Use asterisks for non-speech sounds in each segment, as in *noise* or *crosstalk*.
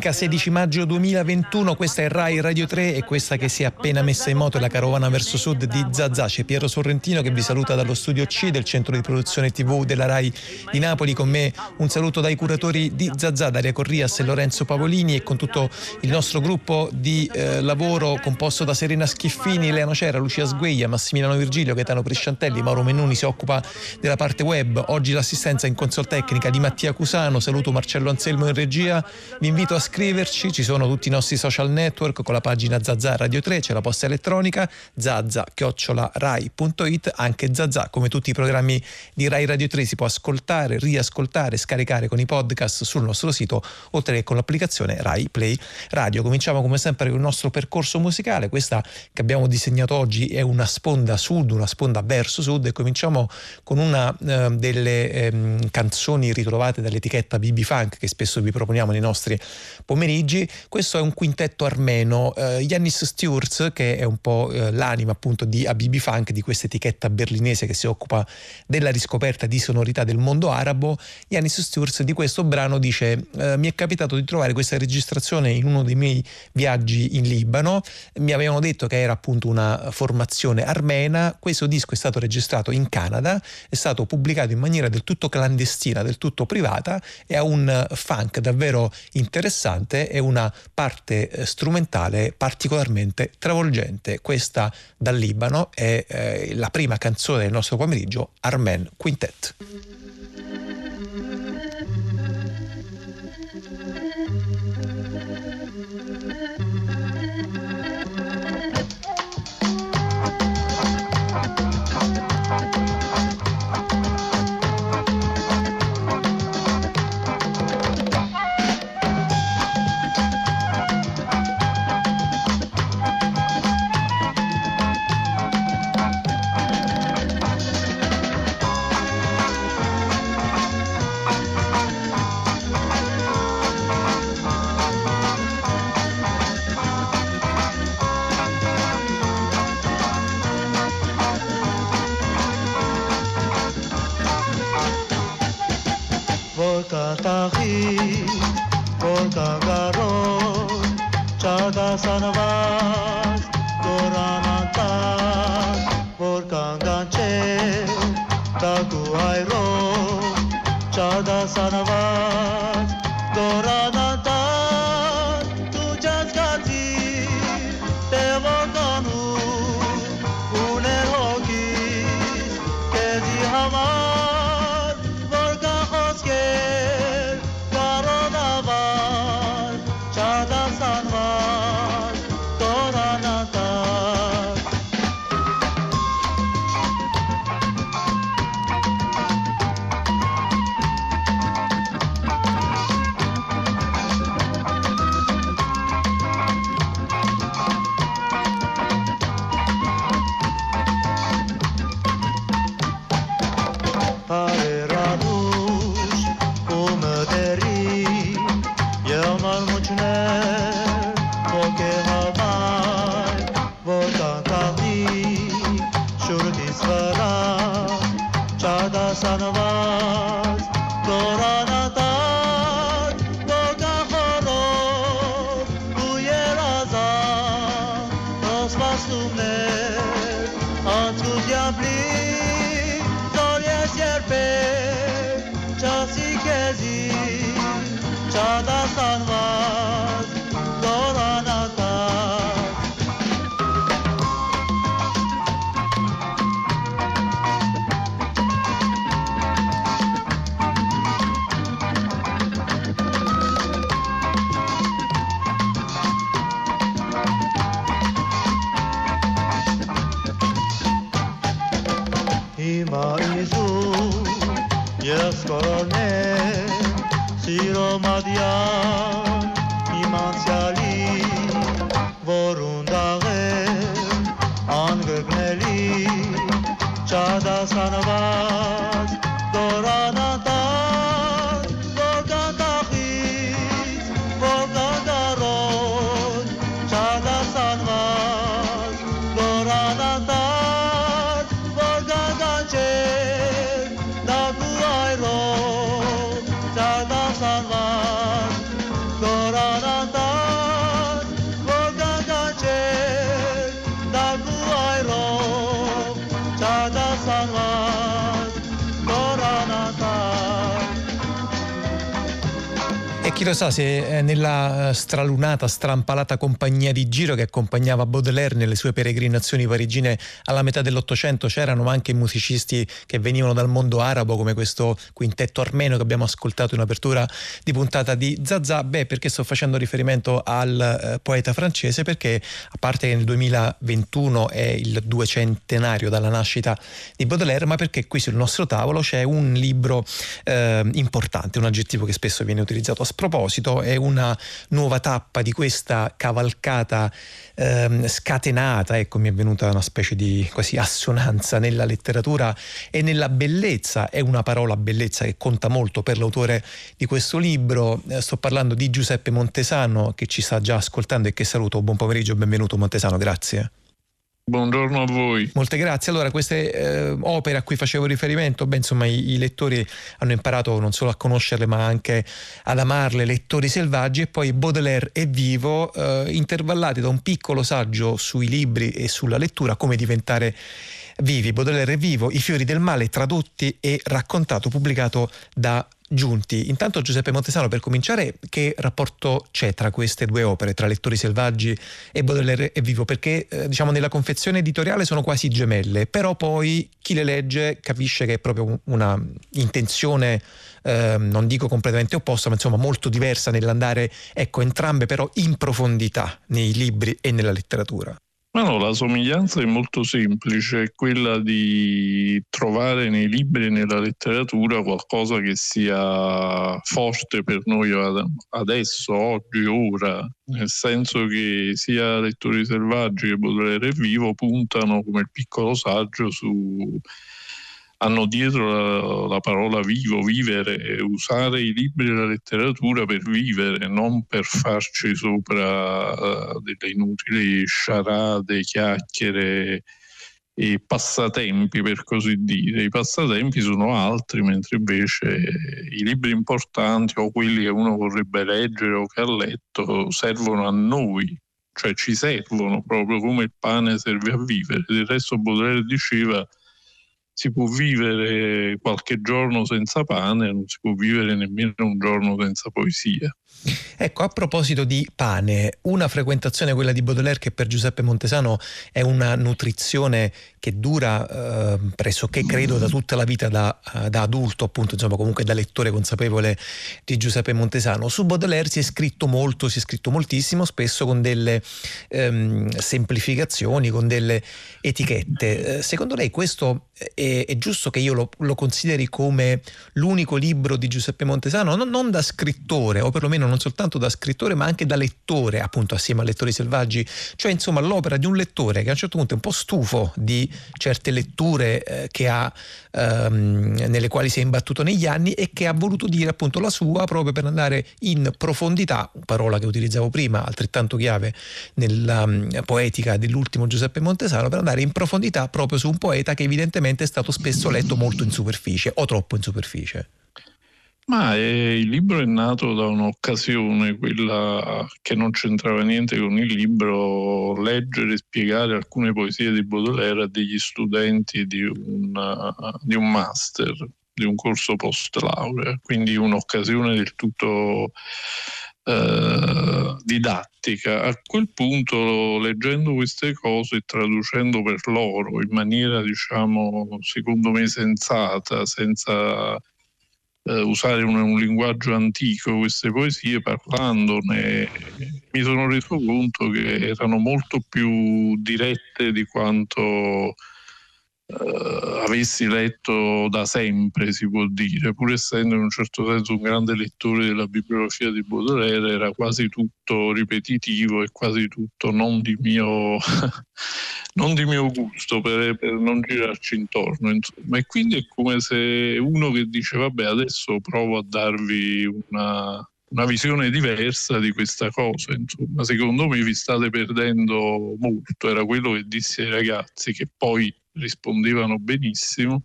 Domenica 16 maggio 2021, questa è Rai Radio 3 e questa che si è appena messa in moto è la carovana verso sud di Zazà. C'è Piero Sorrentino che vi saluta dallo studio C del centro di produzione TV della Rai di Napoli. Con me un saluto dai curatori di Zazà, Daria Corrias e Lorenzo Pavolini e con tutto il nostro gruppo di eh, lavoro composto da Serena Schiffini, Leano Cera, Lucia Sgueglia, Massimiliano Virgilio, Gaetano Presciantelli, Mauro Mennuni si occupa della parte web. Oggi l'assistenza in console tecnica di Mattia Cusano. Saluto Marcello Anselmo in regia. Vi invito a scriverci, ci sono tutti i nostri social network con la pagina Zazza Radio 3, c'è la posta elettronica zazza-rai.it, anche Zazza come tutti i programmi di Rai Radio 3 si può ascoltare, riascoltare, scaricare con i podcast sul nostro sito oltre che con l'applicazione Rai Play Radio. Cominciamo come sempre con il nostro percorso musicale, questa che abbiamo disegnato oggi è una sponda sud, una sponda verso sud e cominciamo con una eh, delle eh, canzoni ritrovate dall'etichetta BB Funk che spesso vi proponiamo nei nostri pomeriggi. Questo è un quintetto armeno, eh, Yannis Sturz, che è un po' eh, l'anima appunto di Abibi Funk, di questa etichetta berlinese che si occupa della riscoperta di sonorità del mondo arabo. Yannis Sturz di questo brano dice: eh, Mi è capitato di trovare questa registrazione in uno dei miei viaggi in Libano. Mi avevano detto che era appunto una formazione armena. Questo disco è stato registrato in Canada, è stato pubblicato in maniera del tutto clandestina, del tutto privata ha un funk davvero interessante interessante e una parte eh, strumentale particolarmente travolgente. Questa dal Libano è eh, la prima canzone del nostro pomeriggio, Armen Quintet. Sa se nella eh, stralunata, strampalata compagnia di giro che accompagnava Baudelaire nelle sue peregrinazioni parigine alla metà dell'Ottocento c'erano anche musicisti che venivano dal mondo arabo come questo quintetto armeno che abbiamo ascoltato in apertura di puntata di Zazà. Beh, perché sto facendo riferimento al eh, poeta francese? Perché a parte che nel 2021 è il duecentenario dalla nascita di Baudelaire, ma perché qui sul nostro tavolo c'è un libro eh, importante, un aggettivo che spesso viene utilizzato a sproposito, è una nuova tappa di questa cavalcata ehm, scatenata, ecco mi è venuta una specie di quasi assonanza nella letteratura e nella bellezza, è una parola bellezza che conta molto per l'autore di questo libro, eh, sto parlando di Giuseppe Montesano che ci sta già ascoltando e che saluto, buon pomeriggio, benvenuto Montesano, grazie. Buongiorno a voi. Molte grazie. Allora, queste eh, opere a cui facevo riferimento, beh, insomma, i, i, lettori hanno imparato non solo a conoscerle, ma anche ad amarle, lettori selvaggi, e poi Baudelaire è vivo, eh, intervallati da un piccolo saggio sui libri e sulla lettura, come diventare vivi. Baudelaire è vivo, I fiori del male, tradotti e raccontato, pubblicato da giunti. Intanto Giuseppe Montesano, per cominciare, che rapporto c'è tra queste due opere, tra Lettori selvaggi e Baudelaire e Vivo? Perché eh, diciamo nella confezione editoriale sono quasi gemelle, però poi chi le legge capisce che è proprio una intenzione eh, non dico completamente opposta, ma insomma molto diversa nell'andare, ecco, entrambe però in profondità nei libri e nella letteratura. Ma no, la somiglianza è molto semplice, è quella di trovare nei libri e nella letteratura qualcosa che sia forte per noi adesso, oggi, ora, nel senso che sia Lettori Selvaggi che Baudelaire Vivo puntano come il piccolo saggio su hanno dietro la, la, parola vivo, vivere, usare i libri e la letteratura per vivere, non per farci sopra uh, delle inutili sciarade, chiacchiere e passatempi per così dire. I passatempi sono altri, mentre invece i libri importanti o quelli che uno vorrebbe leggere o che ha letto servono a noi, cioè ci servono proprio come il pane serve a vivere. Del resto Baudelaire diceva si può vivere qualche giorno senza pane, non si può vivere nemmeno un giorno senza poesia. Ecco, a proposito di pane, una frequentazione, quella di Baudelaire, che per Giuseppe Montesano è una nutrizione che dura eh, pressoché, credo, da tutta la vita da, da, adulto, appunto, insomma, comunque da lettore consapevole di Giuseppe Montesano. Su Baudelaire si è scritto molto, si è scritto moltissimo, spesso con delle ehm, semplificazioni, con delle etichette. Eh, secondo lei questo è, è giusto che io lo, lo, consideri come l'unico libro di Giuseppe Montesano, non, non da scrittore, o perlomeno non soltanto da scrittore ma anche da lettore, appunto assieme a Lettori Selvaggi, cioè insomma l'opera di un lettore che a un certo punto è un po' stufo di certe letture eh, che ha, ehm, nelle quali si è imbattuto negli anni e che ha voluto dire appunto la sua proprio per andare in profondità, parola che utilizzavo prima, altrettanto chiave nella um, poetica dell'ultimo Giuseppe Montesano, per andare in profondità proprio su un poeta che evidentemente è stato spesso letto molto in superficie o troppo in superficie. Ma eh, il libro è nato da un'occasione, quella che non c'entrava niente con il libro, leggere e spiegare alcune poesie di Baudelaire a degli studenti di un, di un master, di un corso post laurea, quindi un'occasione del tutto eh, didattica. A quel punto, leggendo queste cose e traducendo per loro in maniera, diciamo, secondo me sensata, senza eh, usare un, un, linguaggio antico queste poesie, parlandone, mi sono reso conto che erano molto più dirette di quanto Uh, avessi letto da sempre, si può dire, pur essendo in un certo senso un grande lettore della bibliografia di Baudelaire, era quasi tutto ripetitivo e quasi tutto non di mio, *laughs* non di mio gusto, per, per, non girarci intorno. Insomma. E quindi è come se uno che dice, vabbè, adesso provo a darvi una, una visione diversa di questa cosa. Insomma, secondo me vi state perdendo molto. Era quello che dissi ai ragazzi, che poi rispondevano benissimo.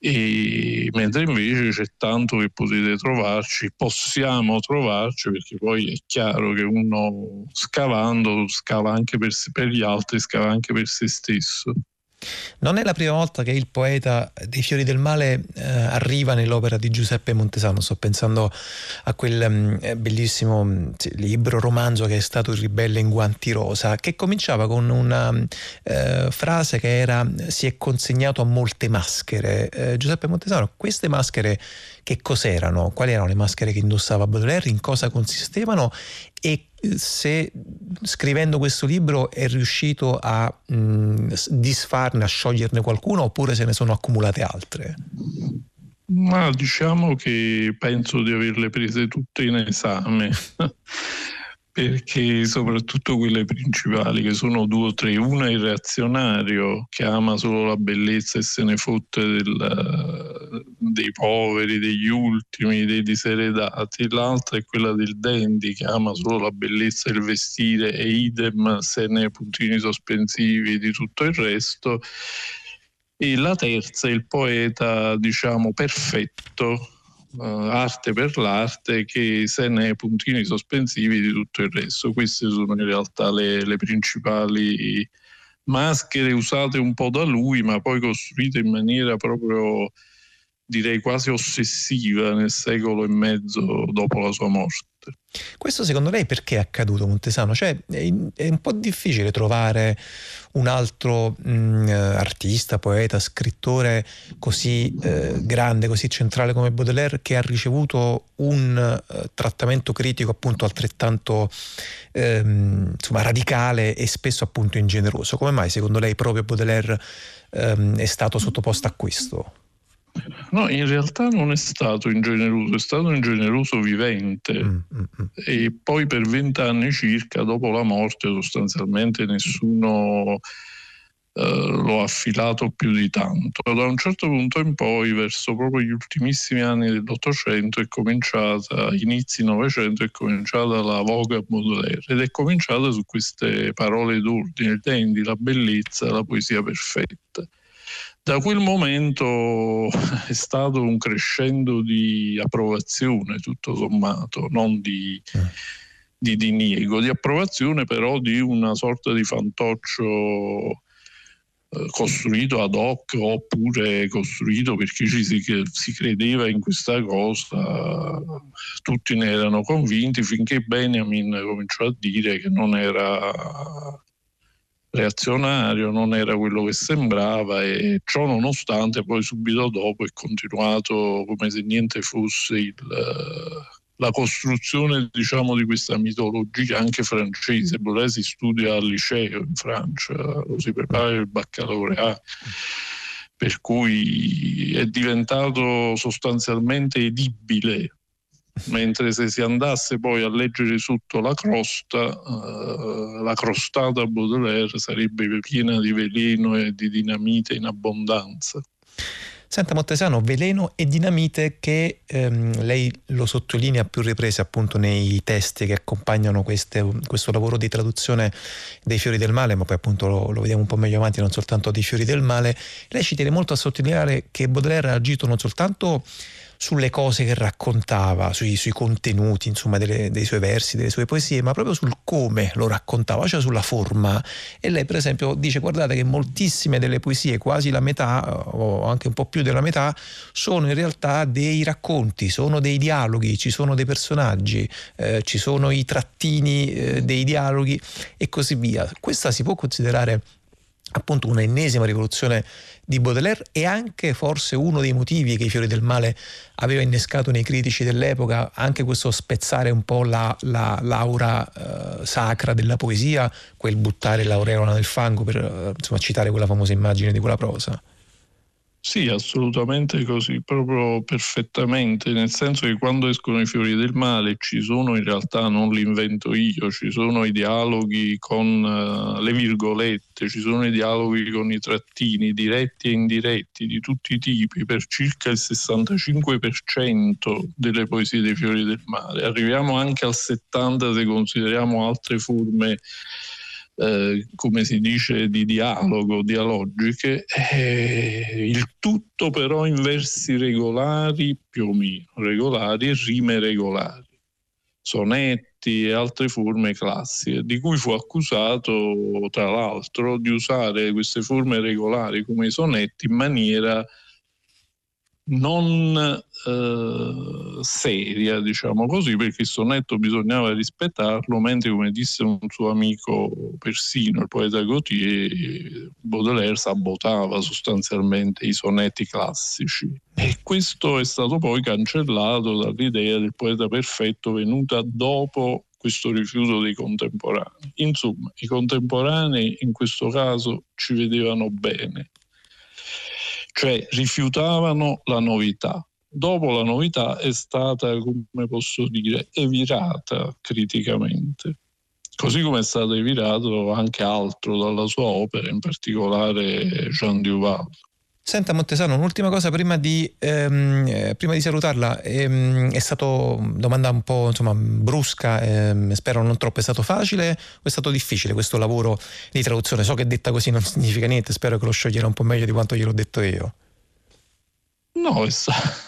E, mentre invece c'è tanto che potete trovarci, possiamo trovarci, perché poi è chiaro che uno scavando scava anche per, per gli altri, scava anche per se stesso. Non è la prima volta che il poeta dei fiori del male eh, arriva nell'opera di Giuseppe Montesano, sto pensando a quel mm, bellissimo sì, libro, romanzo che è stato Il ribelle in guanti rosa, che cominciava con una mm, eh, frase che era si è consegnato a molte maschere. Eh, Giuseppe Montesano, queste maschere che cos'erano? Quali erano le maschere che indossava Baudelaire? In cosa consistevano? E se scrivendo questo libro è riuscito a mh, disfarne, a scioglierne qualcuno oppure se ne sono accumulate altre? Ma diciamo che penso di averle prese tutte in esame. *laughs* perché soprattutto quelle principali, che sono due o tre, una è il reazionario che ama solo la bellezza e se ne fotte del, dei poveri, degli ultimi, dei diseredati, l'altra è quella del dandy che ama solo la bellezza e il vestire e idem se ne puntini sospensivi di tutto il resto. E la terza è il poeta, diciamo, perfetto, uh, arte per l'arte che se ne è puntini sospensivi di tutto il resto. Queste sono in realtà le, le principali maschere usate un po' da lui, ma poi costruite in maniera proprio direi quasi ossessiva nel secolo e mezzo dopo la sua morte. Questo secondo lei perché è accaduto Montesano? Cioè è, un po' difficile trovare un altro mh, mm, artista, poeta, scrittore così eh, grande, così centrale come Baudelaire che ha ricevuto un uh, trattamento critico appunto altrettanto ehm, insomma, radicale e spesso appunto ingeneroso. Come mai secondo lei proprio Baudelaire ehm, è stato sottoposto a questo? No, in realtà non è stato ingeneroso, è stato ingeneroso vivente mm, mm, mm. e poi per vent'anni circa dopo la morte sostanzialmente nessuno eh, lo ha affilato più di tanto. Da un certo punto in poi, verso proprio gli ultimissimi anni dell'Ottocento, è cominciata, inizi Novecento, è cominciata la voga Baudelaire ed è cominciata su queste parole d'ordine, il dandy, la bellezza, la poesia perfetta da quel momento è stato un crescendo di approvazione, tutto sommato, non di, di diniego, di approvazione però di una sorta di fantoccio eh, costruito ad hoc oppure costruito perché ci si, si, credeva in questa cosa, tutti ne erano convinti finché Benjamin cominciò a dire che non era reazionario, non era quello che sembrava e ciò nonostante poi subito dopo è continuato come se niente fosse il, la costruzione diciamo, di questa mitologia anche francese. Bollé si studia al liceo in Francia, lo si prepara il baccalaureato per cui è diventato sostanzialmente edibile mentre se si andasse poi a leggere sotto la crosta, uh, la crostata Baudelaire sarebbe piena di veleno e di dinamite in abbondanza. Senta Montesano, veleno e dinamite che ehm, lei lo sottolinea a più riprese appunto nei testi che accompagnano queste, questo lavoro di traduzione dei fiori del male, ma poi appunto lo, lo, vediamo un po' meglio avanti, non soltanto dei fiori del male. Lei ci tiene molto a sottolineare che Baudelaire ha agito non soltanto sulle cose che raccontava, sui, sui contenuti insomma, delle, dei suoi versi, delle sue poesie, ma proprio sul come lo raccontava, cioè sulla forma. E lei per esempio dice guardate che moltissime delle poesie, quasi la metà o anche un po' più della metà, sono in realtà dei racconti, sono dei dialoghi, ci sono dei personaggi, eh, ci sono i trattini eh, dei dialoghi e così via. Questa si può considerare appunto un'ennesima rivoluzione di Baudelaire e anche forse uno dei motivi che i fiori del male aveva innescato nei critici dell'epoca, anche questo spezzare un po' la, la l'aura eh, sacra della poesia, quel buttare l'aureola nel fango per eh, insomma, citare quella famosa immagine di quella prosa. Sì, assolutamente così, proprio perfettamente, nel senso che quando escono i fiori del male ci sono in realtà, non li invento io, ci sono i dialoghi con uh, le virgolette, ci sono i dialoghi con i trattini diretti e indiretti di tutti i tipi per circa il 65% delle poesie dei fiori del male. Arriviamo anche al 70% se consideriamo altre forme eh, come si dice, di dialogo, dialogiche, eh, il tutto però in versi regolari, più o meno regolari, e rime regolari. Sonetti, e altre forme classiche, di cui fu accusato, tra l'altro, di usare queste forme regolari come i sonetti in maniera non eh, seria, diciamo così, perché il sonetto bisognava rispettarlo, mentre come disse un suo amico persino, il poeta Gautier, Baudelaire sabotava sostanzialmente i sonetti classici. E questo è stato poi cancellato dall'idea del poeta perfetto venuta dopo questo rifiuto dei contemporanei. Insomma, i contemporanei in questo caso ci vedevano bene cioè rifiutavano la novità. Dopo la novità è stata, come posso dire, evitata criticamente, così come è stato evitato anche altro dalla sua opera, in particolare Jean Duval. Senta Montesano, un'ultima cosa prima di, ehm, eh, prima di salutarla. Ehm, è stata domanda un po' insomma, brusca, ehm, spero non troppo. È stato facile o è stato difficile questo lavoro di traduzione? So che detta così non *laughs* significa niente, spero che lo sciogliera un po' meglio di quanto gliel'ho detto io. No, è stato...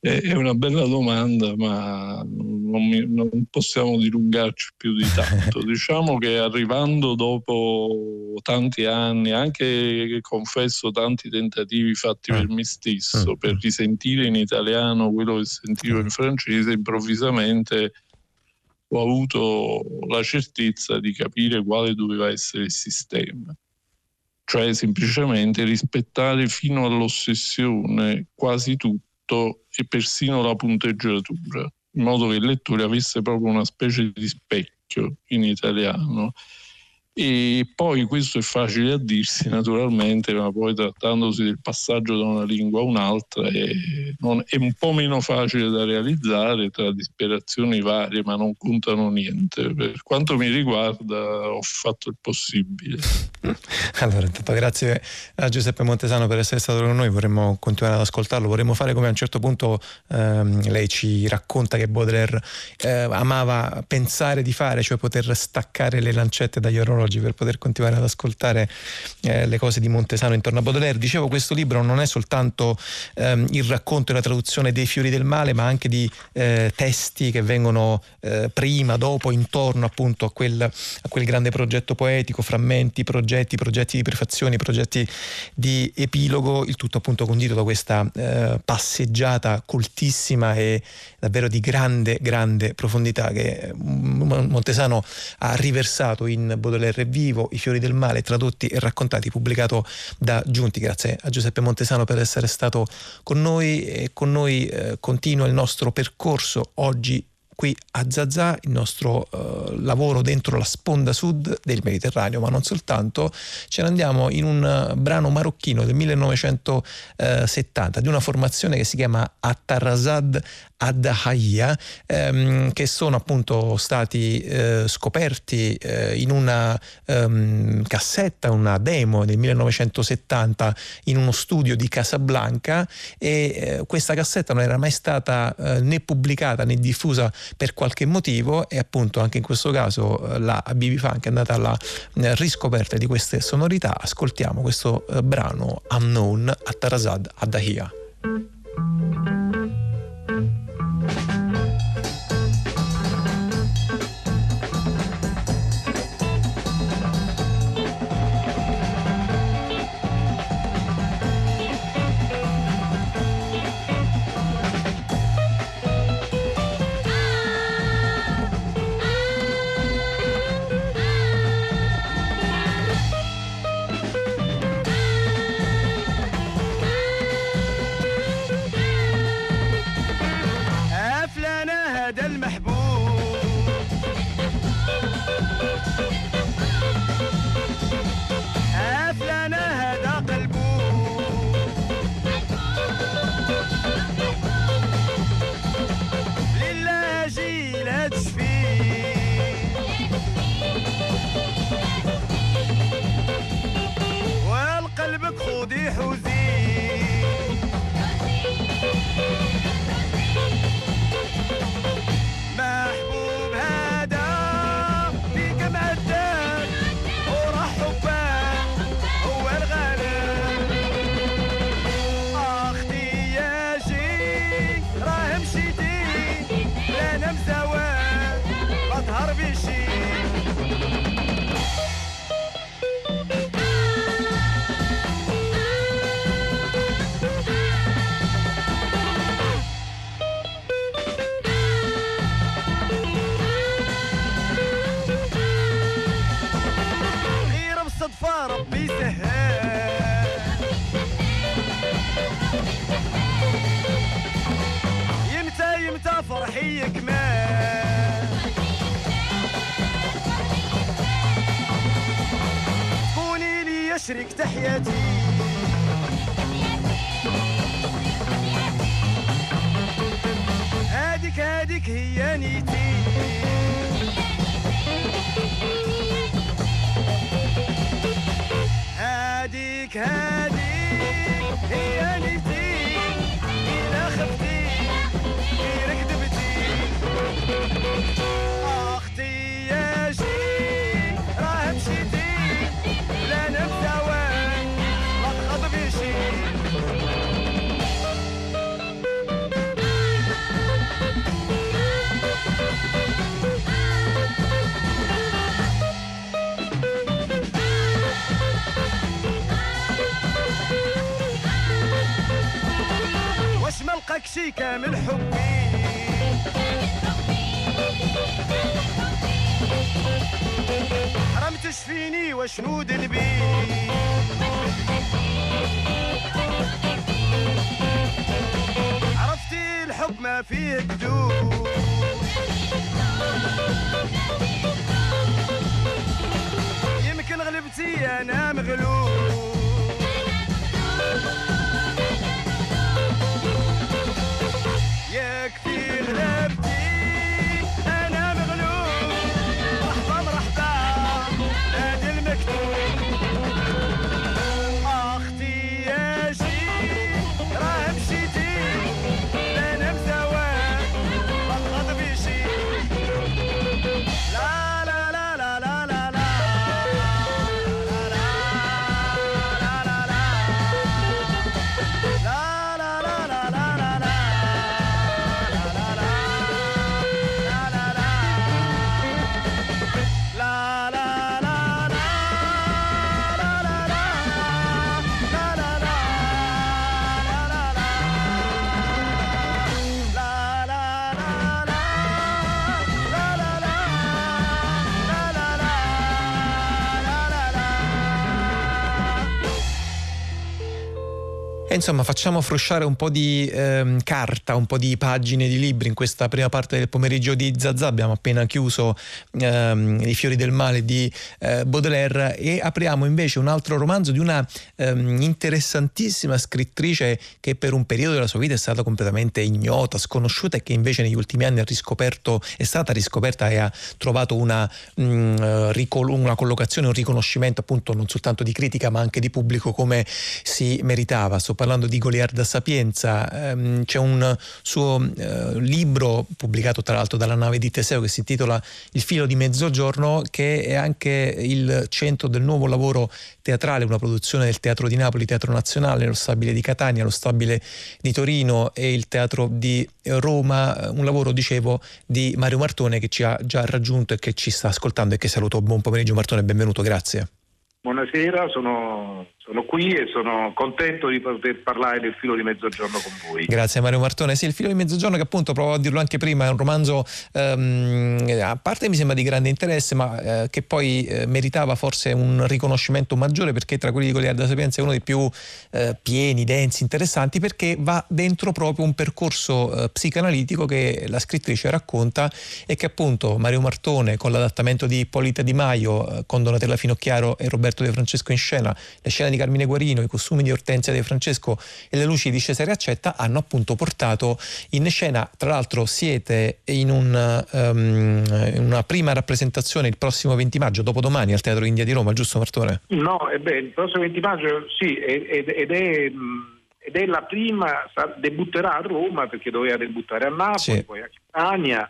È una bella domanda, ma non, mi, non, possiamo dilungarci più di tanto. *laughs* diciamo che arrivando dopo tanti anni, anche confesso tanti tentativi fatti per me stesso, per mm. risentire in italiano quello che sentivo in francese, improvvisamente ho avuto la certezza di capire quale doveva essere il sistema cioè semplicemente rispettare fino all'ossessione quasi tutto tutto e persino la punteggiatura, in modo che il lettore avesse proprio una specie di specchio in italiano e poi questo è facile a dirsi naturalmente, ma poi trattandosi del passaggio da una lingua a un'altra è, non, è, un po' meno facile da realizzare tra disperazioni varie, ma non contano niente. Per quanto mi riguarda ho fatto il possibile. *laughs* Allora, intanto grazie a Giuseppe Montesano per essere stato con noi, vorremmo continuare ad ascoltarlo, vorremmo fare come a un certo punto ehm, lei ci racconta che Baudelaire eh, amava pensare di fare, cioè poter staccare le lancette dagli orologi oggi per poter continuare ad ascoltare eh, le cose di Montesano intorno a Baudelaire. Dicevo, questo libro non è soltanto ehm, il racconto e la traduzione dei fiori del male, ma anche di eh, testi che vengono eh, prima, dopo, intorno appunto a quel, a quel, grande progetto poetico, frammenti, progetti, progetti di prefazioni, progetti di epilogo, il tutto appunto condito da questa eh, passeggiata coltissima e davvero di grande, grande profondità che mm, Montesano ha riversato in Baudelaire è vivo, I fiori del male, tradotti e raccontati, pubblicato da Giunti. Grazie a Giuseppe Montesano per essere stato con noi e con noi eh, continua il nostro percorso oggi qui a Zazà il nostro uh, lavoro dentro la sponda sud del Mediterraneo, ma non soltanto, ce ne andiamo in un uh, brano marocchino del 1970 di una formazione che si chiama Attarrazad Addahaia, ehm, che sono appunto stati eh, scoperti eh, in una ehm, cassetta, una demo del 1970 in uno studio di Casablanca e eh, questa cassetta non era mai stata eh, né pubblicata né diffusa per qualche motivo e appunto anche in questo caso eh, la BB Funk è andata alla eh, riscoperta di queste sonorità. Ascoltiamo questo brano Unknown a Tarazad Adahia. Insomma, facciamo frusciare un po' di ehm, carta, un po' di pagine di libri in questa prima parte del pomeriggio di Zazà. Abbiamo appena chiuso ehm, I fiori del male di eh, Baudelaire e apriamo invece un altro romanzo di una ehm, interessantissima scrittrice che per un periodo della sua vita è stata completamente ignota, sconosciuta e che invece negli ultimi anni è stata riscoperta e ha trovato una, mh, ricol- una collocazione, un riconoscimento appunto non soltanto di critica ma anche di pubblico come si meritava. Sto parlando di Goliarda Sapienza, ehm, c'è un suo eh, libro pubblicato tra l'altro dalla nave di Teseo che si intitola Il filo di mezzogiorno che è anche il centro del nuovo lavoro teatrale, una produzione del Teatro di Napoli, Teatro Nazionale, lo Stabile di Catania, lo Stabile di Torino e il Teatro di Roma, un lavoro dicevo di Mario Martone che ci ha già raggiunto e che ci sta ascoltando e che saluto. Buon pomeriggio Martone, benvenuto, grazie. Buonasera, sono, sono, qui e sono contento di poter parlare del filo di mezzogiorno con voi. Grazie Mario Martone. Sì, il filo di mezzogiorno che appunto, provo a dirlo anche prima, è un romanzo ehm, a parte mi sembra di grande interesse, ma eh, che poi eh, meritava forse un riconoscimento maggiore perché tra quelli di Goliarda Sapienza è uno dei più eh, pieni, densi, interessanti perché va dentro proprio un percorso eh, psicanalitico che la scrittrice racconta e che appunto Mario Martone con l'adattamento di Ippolita Di Maio eh, con Donatella Finocchiaro e Roberto De Francesco in scena, le scene di Carmine Guarino, i costumi di Ortenzia De Francesco e le luci di Cesare Accetta hanno appunto portato in scena, tra l'altro siete in, un, um, in una prima rappresentazione il prossimo 20 maggio, dopodomani al Teatro India di Roma, giusto Martone? No, eh beh, il prossimo 20 maggio sì, ed, ed è... Ed è la prima, debutterà a Roma perché doveva debuttare a Napoli, sì. poi a Catania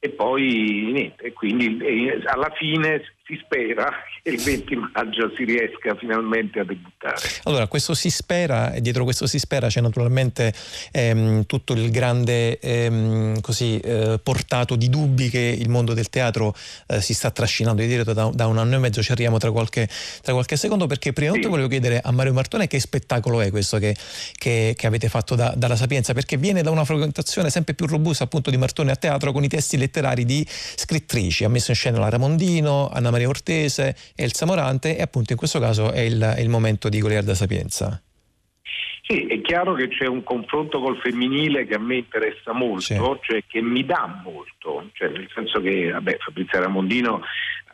e poi niente, quindi alla fine si spera che il 20 maggio si riesca finalmente a debuttare. Allora, questo si spera, e dietro questo si spera c'è naturalmente ehm, tutto il grande ehm, così, eh, portato di dubbi che il mondo del teatro eh, si sta trascinando dietro da, da, un anno e mezzo, ci arriviamo tra qualche, tra qualche secondo, perché prima di sì. tutto volevo chiedere a Mario Martone che spettacolo è questo che, che, che avete fatto da, dalla Sapienza, perché viene da una frequentazione sempre più robusta appunto di Martone a teatro con i testi letterari di scrittrici, ha messo in scena la Ramondino, Anna Maria Ortese, Elsa Morante e appunto in questo caso è il, è il momento di Goliarda Sapienza. Sì, è chiaro che c'è un confronto col femminile che a me interessa molto, sì. cioè che mi dà molto, cioè nel senso che vabbè, Fabrizia Ramondino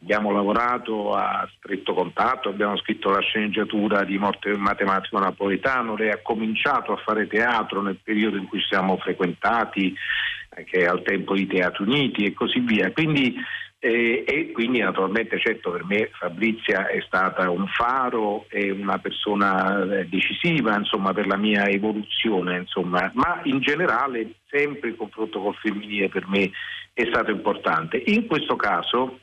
abbiamo lavorato a stretto contatto, abbiamo scritto la sceneggiatura di Morte del matematico napoletano, lei ha cominciato a fare teatro nel periodo in cui siamo frequentati, eh, che è al tempo di Teatro Uniti e così via. Quindi eh, e quindi naturalmente certo per me Fabrizia è stata un faro e una persona eh, decisiva insomma, per la mia evoluzione, insomma. ma in generale sempre il confronto col femminile per me è stato importante. In questo caso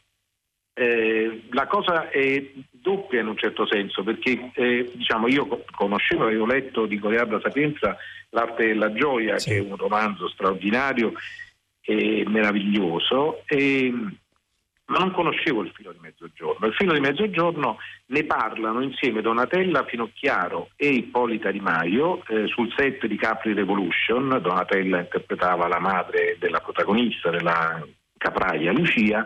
eh, la cosa è doppia in un certo senso perché eh, diciamo, io conoscevo, avevo letto di Goliarda Sapienza L'arte della gioia sì. che è un romanzo straordinario e meraviglioso e, ma non conoscevo il filo di mezzogiorno. Il filo di mezzogiorno ne parlano insieme Donatella Finocchiaro e Ippolita Di Maio eh, sul set di Capri Revolution. Donatella interpretava la madre della protagonista, della capraia Lucia.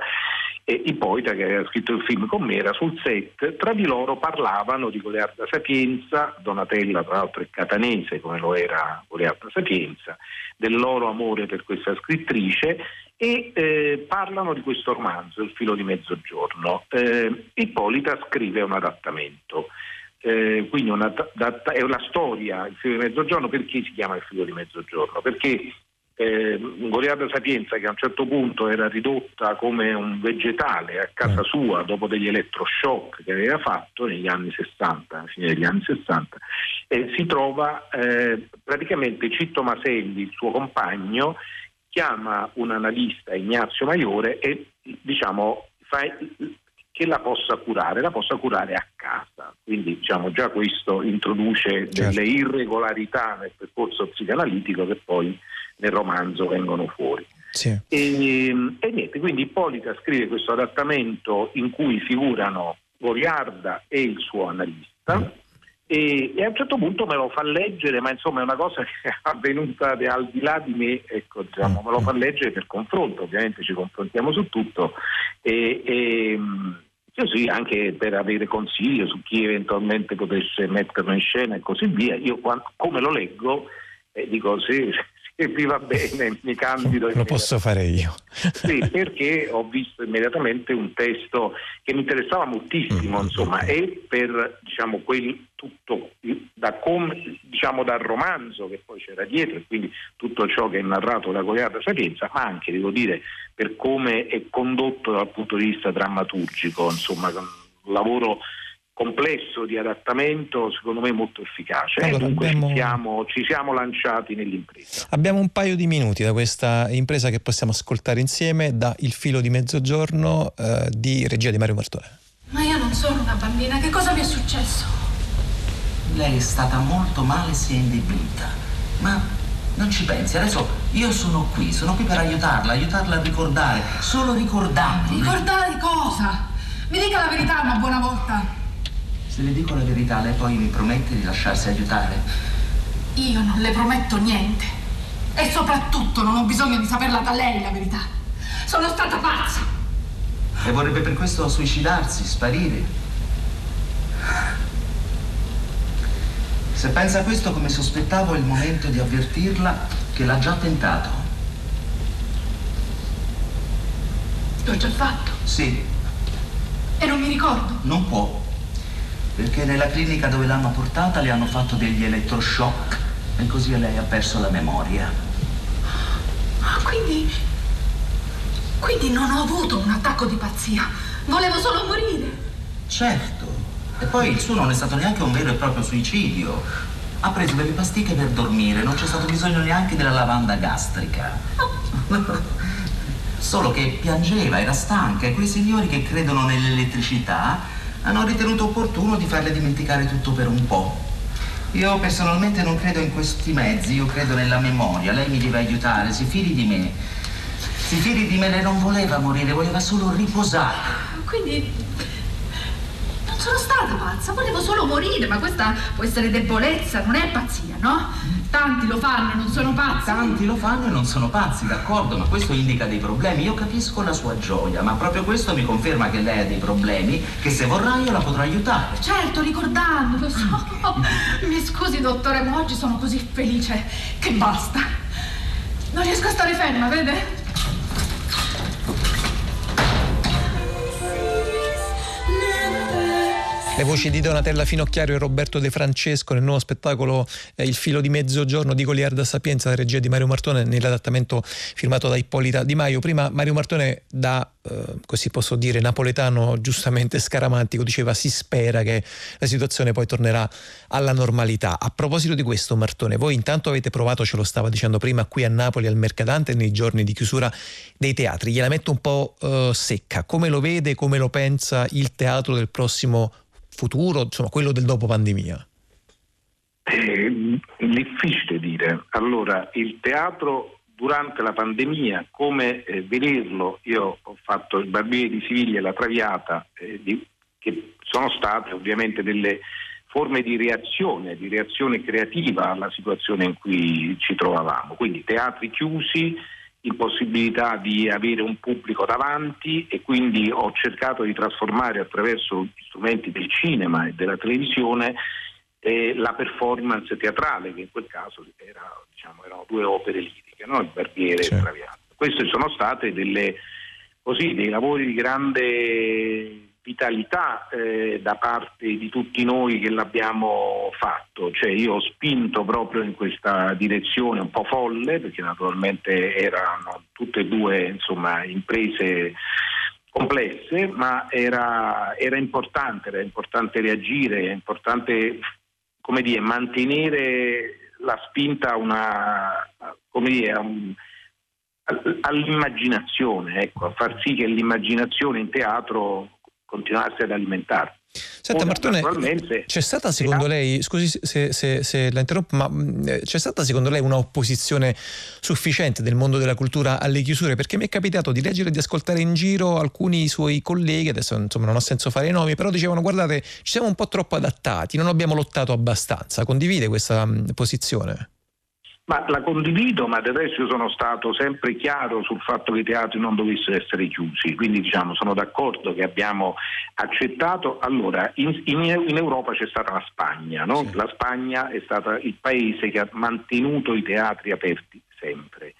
E Ippolita, che aveva scritto il film con me, era sul set. Tra di loro parlavano di Goliarda Sapienza, Donatella tra l'altro è catanese come lo era Goliarda Sapienza, del loro amore per questa scrittrice e eh, parlano di questo romanzo, Il filo di mezzogiorno. Eh, Ippolita scrive un adattamento. Eh, quindi una, da, è una storia, il filo di mezzogiorno, perché si chiama il filo di mezzogiorno? Perché eh, Goliarda Sapienza che a un certo punto era ridotta come un vegetale a casa mm. sua dopo degli elettroshock che aveva fatto negli anni 60, alla fine degli anni 60, eh, si trova eh, praticamente Citto Maselli, il suo compagno, chiama un analista Ignazio Maiore e diciamo fa, che la possa curare, la possa curare a casa. Quindi diciamo, già questo introduce certo. delle irregolarità nel percorso psicanalitico che poi nel romanzo vengono fuori. Sì. E, e, niente, quindi Ippolita scrive questo adattamento in cui figurano Goliarda e il suo analista. Mm e, e, a un certo punto me lo fa leggere, ma insomma è una cosa che è avvenuta al di là di me, ecco, diciamo, me lo fa leggere per confronto, ovviamente ci confrontiamo su tutto e, e così anche per avere consigli su chi eventualmente potesse metterlo in scena e così via. Io come lo leggo eh, dico sì, e vi va bene, mi candido. Lo posso fare io. sì, perché ho visto immediatamente un testo che mi interessava moltissimo, mm-hmm. insomma, e per diciamo, quel, tutto da com, diciamo, dal romanzo che poi c'era dietro, e quindi tutto ciò che è narrato da Goliarda Sapienza, ma anche, devo dire, per come è condotto dal punto di vista drammaturgico, insomma, un lavoro complesso di adattamento secondo me molto efficace. Allora, dunque abbiamo... ci, siamo, ci, siamo, lanciati nell'impresa. Abbiamo un paio di minuti da questa impresa che possiamo ascoltare insieme da Il filo di mezzogiorno eh, di regia di Mario Martone. Ma io non sono una bambina che cosa mi è successo? lei è stata molto male si è indebolita. Ma non ci pensi adesso io sono qui sono qui per aiutarla aiutarla a ricordare solo ricordando ricordare cosa? mi dica la verità una buona volta se le dico la verità, lei poi mi promette di lasciarsi aiutare? Io non le prometto niente. E soprattutto non ho bisogno di saperla da lei la verità. Sono stata pazza. E vorrebbe per questo suicidarsi, sparire? Se pensa a questo, come sospettavo, è il momento di avvertirla che l'ha già tentato. L'ho già fatto? Sì. E non mi ricordo? Non può perché nella clinica dove l'hanno portata le hanno fatto degli elettroshock e così lei ha perso la memoria. Quindi... quindi non ho avuto un attacco di pazzia. Volevo solo morire. Certo. E poi il suo non è stato neanche un vero e proprio suicidio. Ha preso delle pasticche per dormire, non c'è stato bisogno neanche della lavanda gastrica. *laughs* Solo che piangeva, era stanca e quei signori che credono nell'elettricità hanno ritenuto opportuno di farle dimenticare tutto per un po'. Io personalmente non credo in questi mezzi, io credo nella memoria. Lei mi deve aiutare, si fidi di me. Si fidi di me, lei non voleva morire, voleva solo riposare. Quindi non Sono stata pazza, volevo solo morire, ma questa può essere debolezza, non è pazzia, no? Tanti lo fanno e non sono pazzi. Tanti lo fanno e non sono pazzi, d'accordo, ma questo indica dei problemi. Io capisco la sua gioia, ma proprio questo mi conferma che lei ha dei problemi, che se vorrà io la potrò aiutare. Certo, ricordando, lo so. Mi scusi, dottore, ma oggi sono così felice che basta. Non riesco a stare ferma, vede? Le voci di Donatella Finocchiario e Roberto De Francesco nel nuovo spettacolo eh, Il filo di mezzogiorno di Goliarda Sapienza, la regia di Mario Martone nell'adattamento firmato da Ippolita Di Maio. Prima Mario Martone da, eh, così posso dire, napoletano giustamente scaramantico diceva si spera che la situazione poi tornerà alla normalità. A proposito di questo Martone, voi intanto avete provato, ce lo stava dicendo prima, qui a Napoli al Mercadante nei giorni di chiusura dei teatri. Gliela metto un po' eh, secca. Come lo vede, come lo pensa il teatro del prossimo futuro, insomma quello del dopo pandemia? È difficile dire. Allora, il teatro durante la pandemia, come eh, vederlo, io ho fatto il Barbiere di Siviglia e la Traviata, eh, di, che sono state ovviamente delle forme di reazione, di reazione creativa alla situazione in cui ci trovavamo. Quindi teatri chiusi, impossibilità di avere un pubblico davanti e quindi ho cercato di trasformare attraverso gli strumenti del cinema e della televisione eh, la performance teatrale, che in quel caso era, diciamo, erano due opere liriche, no? il Barbiere sì. e il Traviata. Queste sono state delle, così, dei lavori di grande vitalità eh, da parte di tutti noi che l'abbiamo fatto, cioè io ho spinto proprio in questa direzione un po' folle perché naturalmente erano tutte e due insomma, imprese complesse, ma era, era, importante, era importante reagire, era importante come dire, mantenere la spinta una, come dire, un, all'immaginazione, ecco, a far sì che l'immaginazione in teatro continuarsi ad alimentare. Senta Martone, c'è stata secondo lei, scusi se, se, se, la interrompo, ma mm, c'è stata secondo lei un'opposizione sufficiente del mondo della cultura alle chiusure? Perché mi è capitato di leggere e di ascoltare in giro alcuni suoi colleghi, adesso insomma non ha senso fare i nomi, però dicevano guardate ci siamo un po' troppo adattati, non abbiamo lottato abbastanza. Condivide questa mm, posizione? Ma la condivido, ma del resto io sono stato sempre chiaro sul fatto che i teatri non dovessero essere chiusi, quindi diciamo, sono d'accordo che abbiamo accettato. Allora, in, in, in Europa c'è stata la Spagna, no? sì. la Spagna è stata il paese che ha mantenuto i teatri aperti sempre.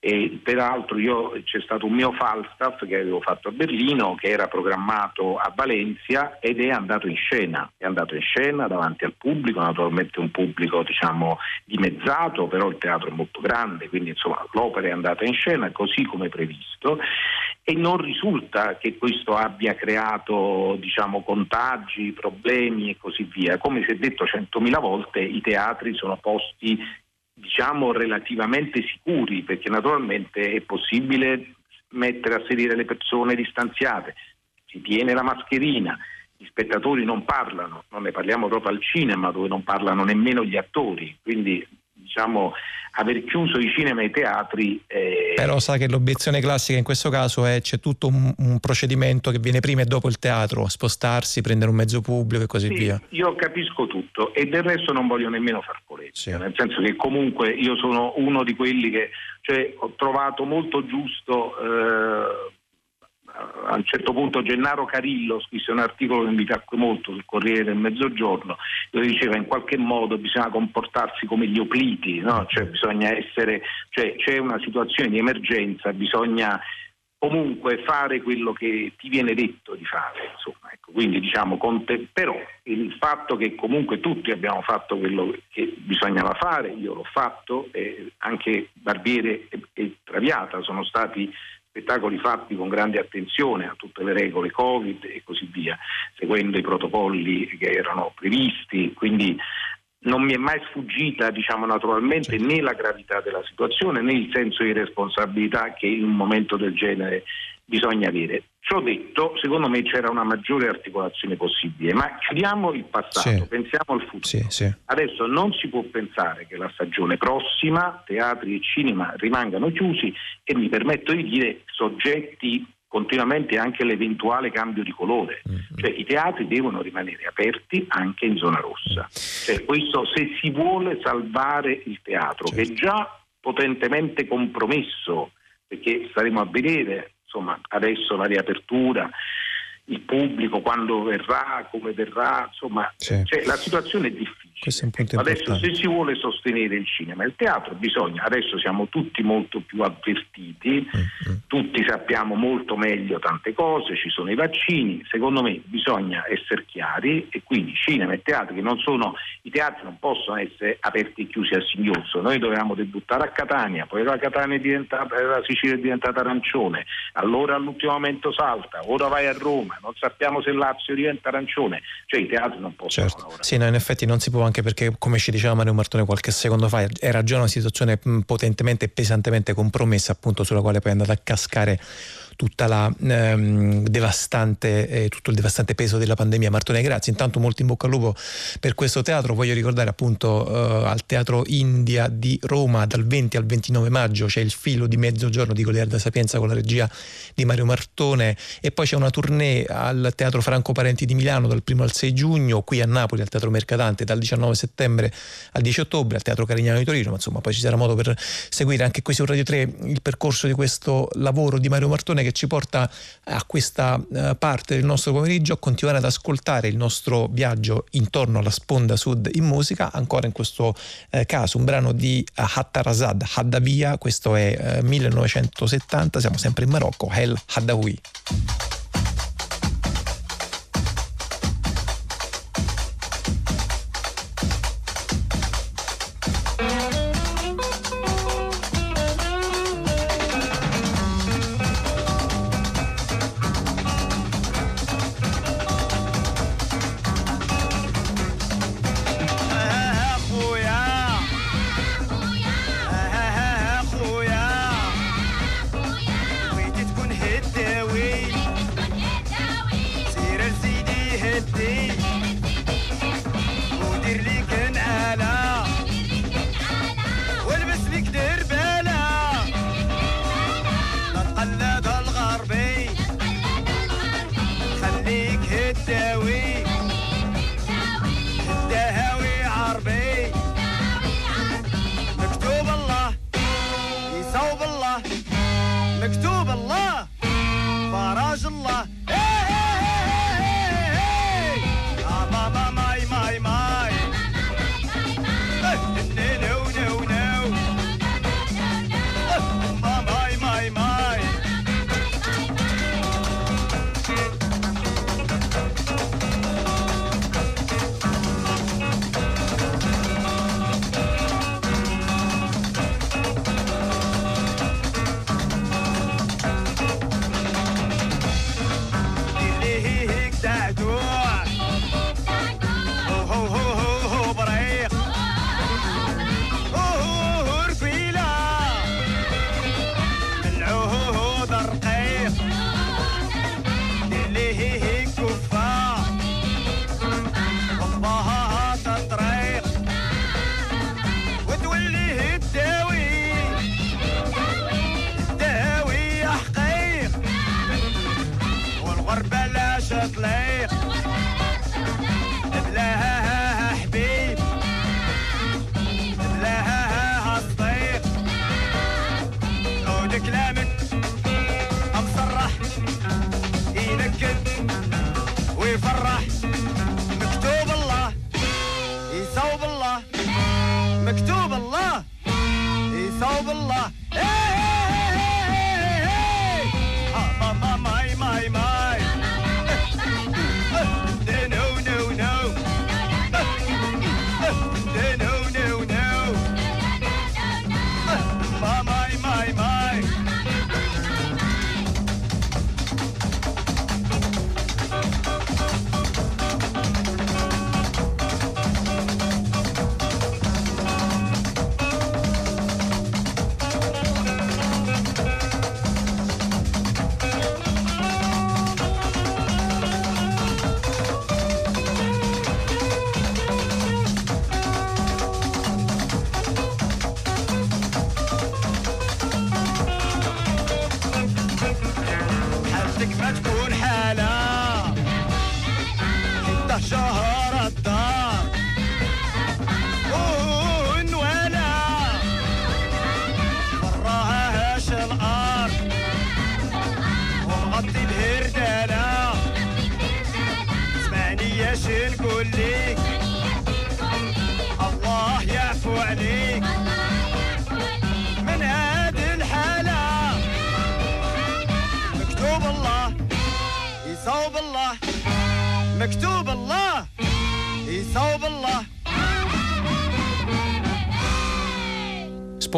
E peraltro io, c'è stato un mio Falstaff che avevo fatto a Berlino che era programmato a Valencia ed è andato in scena, è andato in scena davanti al pubblico, naturalmente un pubblico diciamo dimezzato, però il teatro è molto grande, quindi insomma l'opera è andata in scena così come previsto e non risulta che questo abbia creato diciamo contagi, problemi e così via. Come si è detto centomila volte i teatri sono posti diciamo relativamente sicuri, perché naturalmente è possibile mettere a sedere le persone distanziate, si tiene la mascherina, gli spettatori non parlano, non ne parliamo proprio al cinema dove non parlano nemmeno gli attori, quindi diciamo, aver chiuso i cinema e i teatri. Eh... Però sa che l'obiezione classica in questo caso è c'è tutto un, un, procedimento che viene prima e dopo il teatro, spostarsi, prendere un mezzo pubblico e così sì, via. Io capisco tutto e del resto non voglio nemmeno far polemica, sì. nel senso che comunque io sono uno di quelli che cioè, ho trovato molto giusto. Eh, a un certo punto Gennaro Carillo scrisse un articolo che mi piacque molto sul Corriere del Mezzogiorno dove diceva in qualche modo bisogna comportarsi come gli opliti, no? cioè bisogna essere, cioè c'è una situazione di emergenza, bisogna comunque fare quello che ti viene detto di fare. Insomma, ecco. Quindi diciamo, te, però il fatto che comunque tutti abbiamo fatto quello che bisognava fare, io l'ho fatto, eh, anche Barbiere e, e Traviata sono stati spettacoli fatti con grande attenzione a tutte le regole Covid e così via, seguendo i protocolli che erano previsti, quindi non mi è mai sfuggita, diciamo naturalmente, né la gravità della situazione né il senso di responsabilità che in un momento del genere bisogna avere. Ciò detto, secondo me c'era una maggiore articolazione possibile, ma chiudiamo il passato, sì. pensiamo al futuro. Sì, sì. Adesso non si può pensare che la stagione prossima teatri e cinema rimangano chiusi e mi permetto di dire soggetti continuamente anche l'eventuale cambio di colore. Mm-hmm. Cioè, I teatri devono rimanere aperti anche in zona rossa. Cioè, questo se si vuole salvare il teatro, certo. che è già potentemente compromesso, perché staremo a vedere insomma, adesso la riapertura, il pubblico, quando verrà, come verrà, insomma, sì. cioè, la situazione è difficile. Adesso se si vuole sostenere il cinema e il teatro bisogna, adesso siamo tutti molto più avvertiti, mm-hmm. tutti sappiamo molto meglio tante cose, ci sono i vaccini, secondo me bisogna essere chiari e quindi cinema e teatro che non sono, i teatri non possono essere aperti e chiusi a singhiozzo, noi dovevamo debuttare a Catania, poi la Catania è diventata, la Sicilia è diventata arancione, allora all'ultimo momento salta, ora vai a Roma, non sappiamo se Lazio diventa arancione, cioè i teatri non possono certo. lavorare. Sì, no, in effetti non si può anche perché, come ci diceva Mario Martone qualche secondo fa, era già una situazione potentemente e pesantemente compromessa, appunto, sulla quale poi è andata a cascare la ehm, eh, tutto il devastante peso della pandemia. Martone, grazie. Intanto molto in bocca al lupo per questo teatro. Voglio ricordare appunto eh, al Teatro India di Roma dal 20 al 29 maggio c'è il filo di mezzogiorno di Goliarda Sapienza con la regia di Mario Martone e poi c'è una tournée al Teatro Franco Parenti di Milano dal 1 al 6 giugno, qui a Napoli al Teatro Mercatante dal 19 settembre al 10 ottobre, al Teatro Carignano di Torino, ma insomma poi ci sarà modo per seguire anche qui su Radio 3 il percorso di questo lavoro di Mario Martone che ci porta a questa eh, parte del nostro pomeriggio a continuare ad ascoltare il nostro viaggio intorno alla sponda sud in musica, ancora in questo eh, caso un brano di Hattarazad Haddavia, questo è 1970, siamo sempre in Marocco, El Haddawi. مكتوب الله. يصوب الله.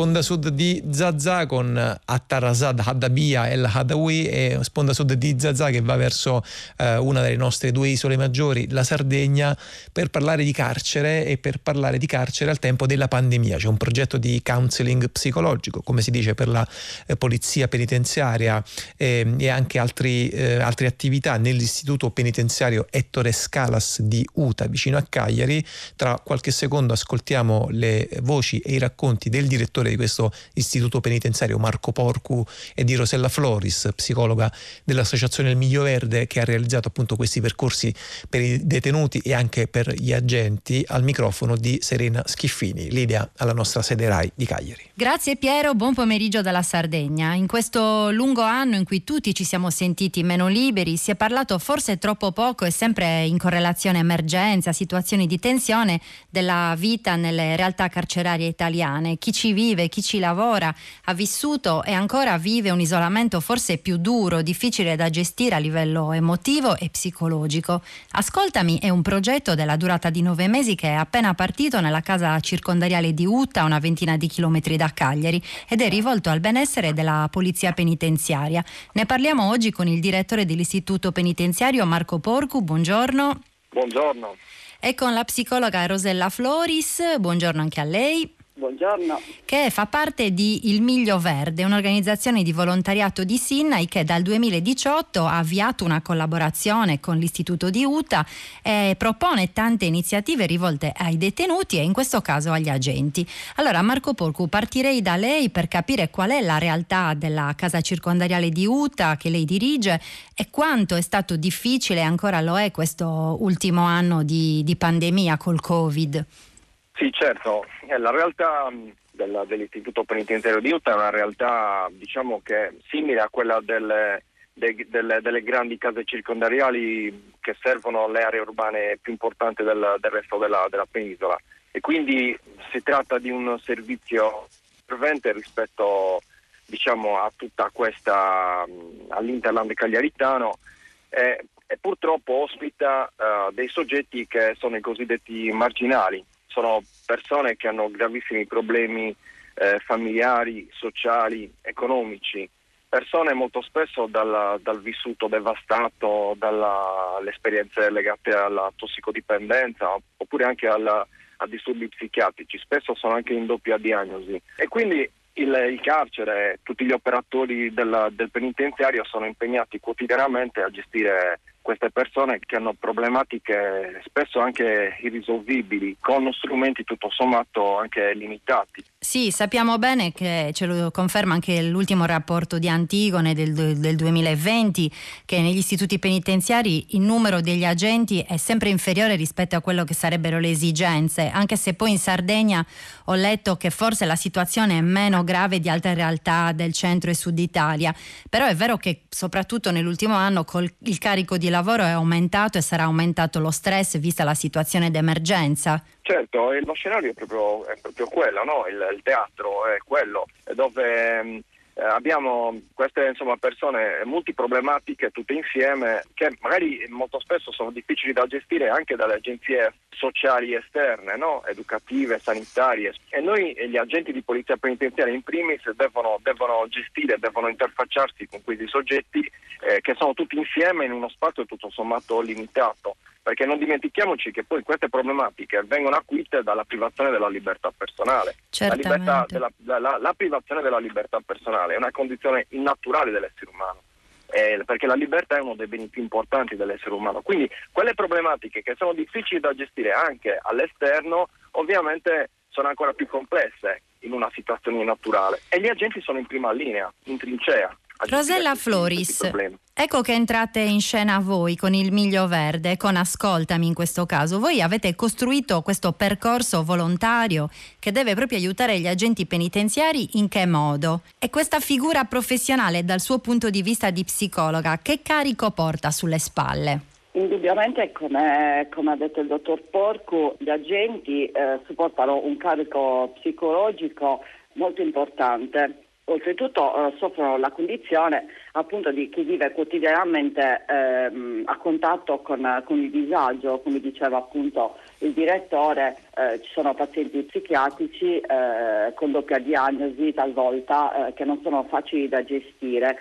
Sponda Sud di Zazà con Attarasad Haddabia El Hadawi e Sponda Sud di Zazà che va verso eh, una delle nostre due isole maggiori, la Sardegna, per parlare di carcere e per parlare di carcere al tempo della pandemia. C'è un progetto di counseling psicologico, come si dice, per la eh, polizia penitenziaria eh, e anche altri, eh, altre attività nell'istituto penitenziario Ettore Scalas di Uta, vicino a Cagliari. Tra qualche secondo ascoltiamo le voci e i racconti del direttore di questo istituto penitenziario Marco Porcu e di Rosella Floris, psicologa dell'Associazione Il Miglio Verde che ha realizzato appunto questi percorsi per i detenuti e anche per gli agenti al microfono di Serena Schiffini, Lidia alla nostra sede RAI di Cagliari. Grazie Piero, buon pomeriggio dalla Sardegna. In questo lungo anno in cui tutti ci siamo sentiti meno liberi, si è parlato forse troppo poco e sempre in correlazione a emergenza, situazioni di tensione della vita nelle realtà carcerarie italiane. Chi ci vive, chi ci lavora, ha vissuto e ancora vive un isolamento forse più duro, difficile da gestire a livello emotivo e psicologico. Ascoltami è un progetto della durata di nove mesi che è appena partito nella casa circondariale di Utta, una ventina di chilometri da Cagliari, ed è rivolto al benessere della polizia penitenziaria. Ne parliamo oggi con il direttore dell'istituto penitenziario Marco Porcu. Buongiorno. Buongiorno. E con la psicologa Rosella Floris. Buongiorno anche a lei. Buongiorno. Che fa parte di Il Miglio Verde, un'organizzazione di volontariato di Sinnai che dal 2018 ha avviato una collaborazione con l'Istituto di Uta e propone tante iniziative rivolte ai detenuti e in questo caso agli agenti. Allora Marco Porcu, partirei da lei per capire qual è la realtà della casa circondariale di Uta che lei dirige e quanto è stato difficile ancora lo è questo ultimo anno di, di pandemia col Covid. Sì, certo, la realtà della, dell'istituto penitenziario di Utah è una realtà diciamo che simile a quella delle, de, delle, delle grandi case circondariali che servono le aree urbane più importanti del, del resto della, della, penisola. E quindi si tratta di un servizio fervente rispetto diciamo, a tutta questa all'Interland cagliaritano. E, e purtroppo ospita uh, dei soggetti che sono i cosiddetti marginali sono persone che hanno gravissimi problemi eh, familiari, sociali, economici, persone molto spesso dal, dal vissuto devastato, dalle esperienze legate alla tossicodipendenza oppure anche alla, a disturbi psichiatrici, spesso sono anche in doppia diagnosi. E quindi il, il carcere, tutti gli operatori del, del penitenziario sono impegnati quotidianamente a gestire queste persone che hanno problematiche spesso anche irrisolvibili con strumenti tutto sommato anche limitati. Sì, sappiamo bene che ce lo conferma anche l'ultimo rapporto di Antigone del, del 2020 che negli istituti penitenziari il numero degli agenti è sempre inferiore rispetto a quello che sarebbero le esigenze, anche se poi in Sardegna ho letto che forse la situazione è meno grave di altre realtà del centro e sud Italia, però è vero che soprattutto nell'ultimo anno col il carico di lavoro è aumentato e sarà aumentato lo stress vista la situazione d'emergenza. Certo, lo scenario è proprio, è proprio quello, no? il, il, teatro è quello, dove eh, abbiamo queste insomma, persone multiproblematiche tutte insieme che magari molto spesso sono difficili da gestire anche dalle agenzie sociali esterne, no? educative, sanitarie e noi gli agenti di polizia penitenziaria in primis devono, devono gestire, devono interfacciarsi con questi soggetti eh, che sono tutti insieme in uno spazio tutto sommato limitato perché non dimentichiamoci che poi queste problematiche vengono acuite dalla privazione della libertà personale. La, libertà della, la, la, privazione della libertà personale è una condizione innaturale dell'essere umano. Eh, perché la libertà è uno dei beni più importanti dell'essere umano. Quindi quelle problematiche che sono difficili da gestire anche all'esterno, ovviamente sono ancora più complesse in una situazione naturale. E gli agenti sono in prima linea, in trincea Rosella Floris, ecco che entrate in scena voi con il Miglio Verde, con Ascoltami in questo caso. Voi avete costruito questo percorso volontario che deve proprio aiutare gli agenti penitenziari in che modo? E questa figura professionale dal suo punto di vista di psicologa, che carico porta sulle spalle? Indubbiamente, come, come, ha detto il dottor Porcu, gli agenti eh, supportano un carico psicologico molto importante oltretutto eh, soffrono la condizione appunto di chi vive quotidianamente ehm, a contatto con, con, il disagio, come diceva appunto il direttore, eh, ci sono pazienti psichiatrici eh, con doppia diagnosi talvolta eh, che non sono facili da gestire.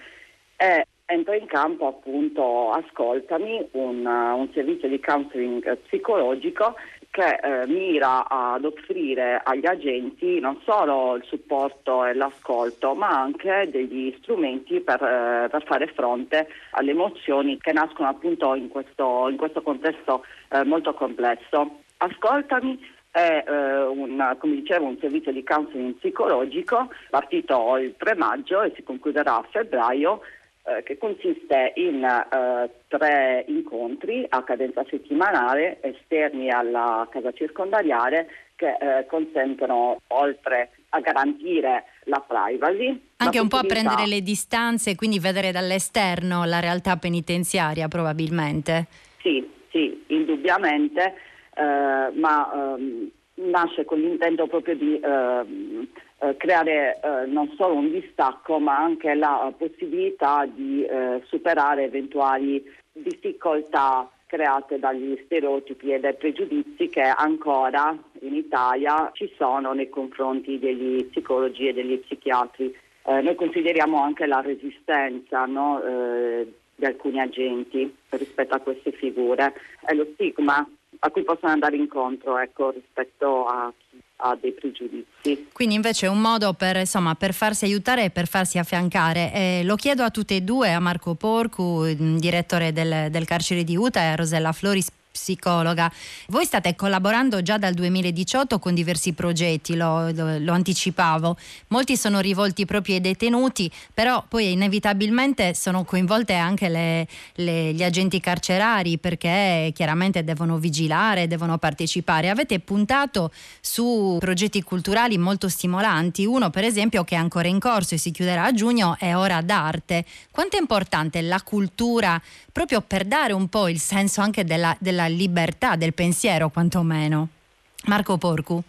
E entra in campo appunto Ascoltami, un, un servizio di counseling psicologico che eh, mira ad offrire agli agenti non solo il supporto e l'ascolto, ma anche degli strumenti per, eh, per fare fronte alle emozioni che nascono appunto in questo, in questo contesto eh, molto complesso. Ascoltami è eh, un, come dicevo, un servizio di counseling psicologico partito il 3 maggio e si concluderà a febbraio eh, che consiste in eh, tre incontri a cadenza settimanale esterni alla casa circondariale che eh, consentono, oltre a garantire la privacy, anche un po' a prendere le distanze, quindi vedere dall'esterno la realtà penitenziaria probabilmente. Sì, sì, indubbiamente, eh, ma ehm, nasce con l'intento proprio di ehm, eh, creare eh, non solo un distacco ma anche la possibilità di eh, superare eventuali difficoltà create dagli stereotipi e dai pregiudizi che ancora in Italia ci sono nei confronti degli psicologi e degli psichiatri. Eh, noi consideriamo anche la resistenza no, eh, di alcuni agenti rispetto a queste figure e lo stigma a cui possono andare incontro ecco, rispetto a chi ha dei pregiudizi. Quindi invece è un modo per, insomma, per farsi aiutare e per farsi affiancare. Eh, lo chiedo a tutte e due, a Marco Porcu, direttore del, del carcere di Uta, e a Rosella Floris, psicologa. Voi state collaborando già dal 2018 con diversi progetti, lo, lo, lo, anticipavo. Molti sono rivolti proprio ai detenuti, però poi inevitabilmente sono coinvolte anche le, le, gli agenti carcerari perché chiaramente devono vigilare, devono partecipare. Avete puntato su progetti culturali molto stimolanti. Uno, per esempio, che è ancora in corso e si chiuderà a giugno, è Ora d'Arte. Quanto è importante la cultura proprio per dare un po' il senso anche della, della libertà del pensiero, quantomeno. Marco Porcu.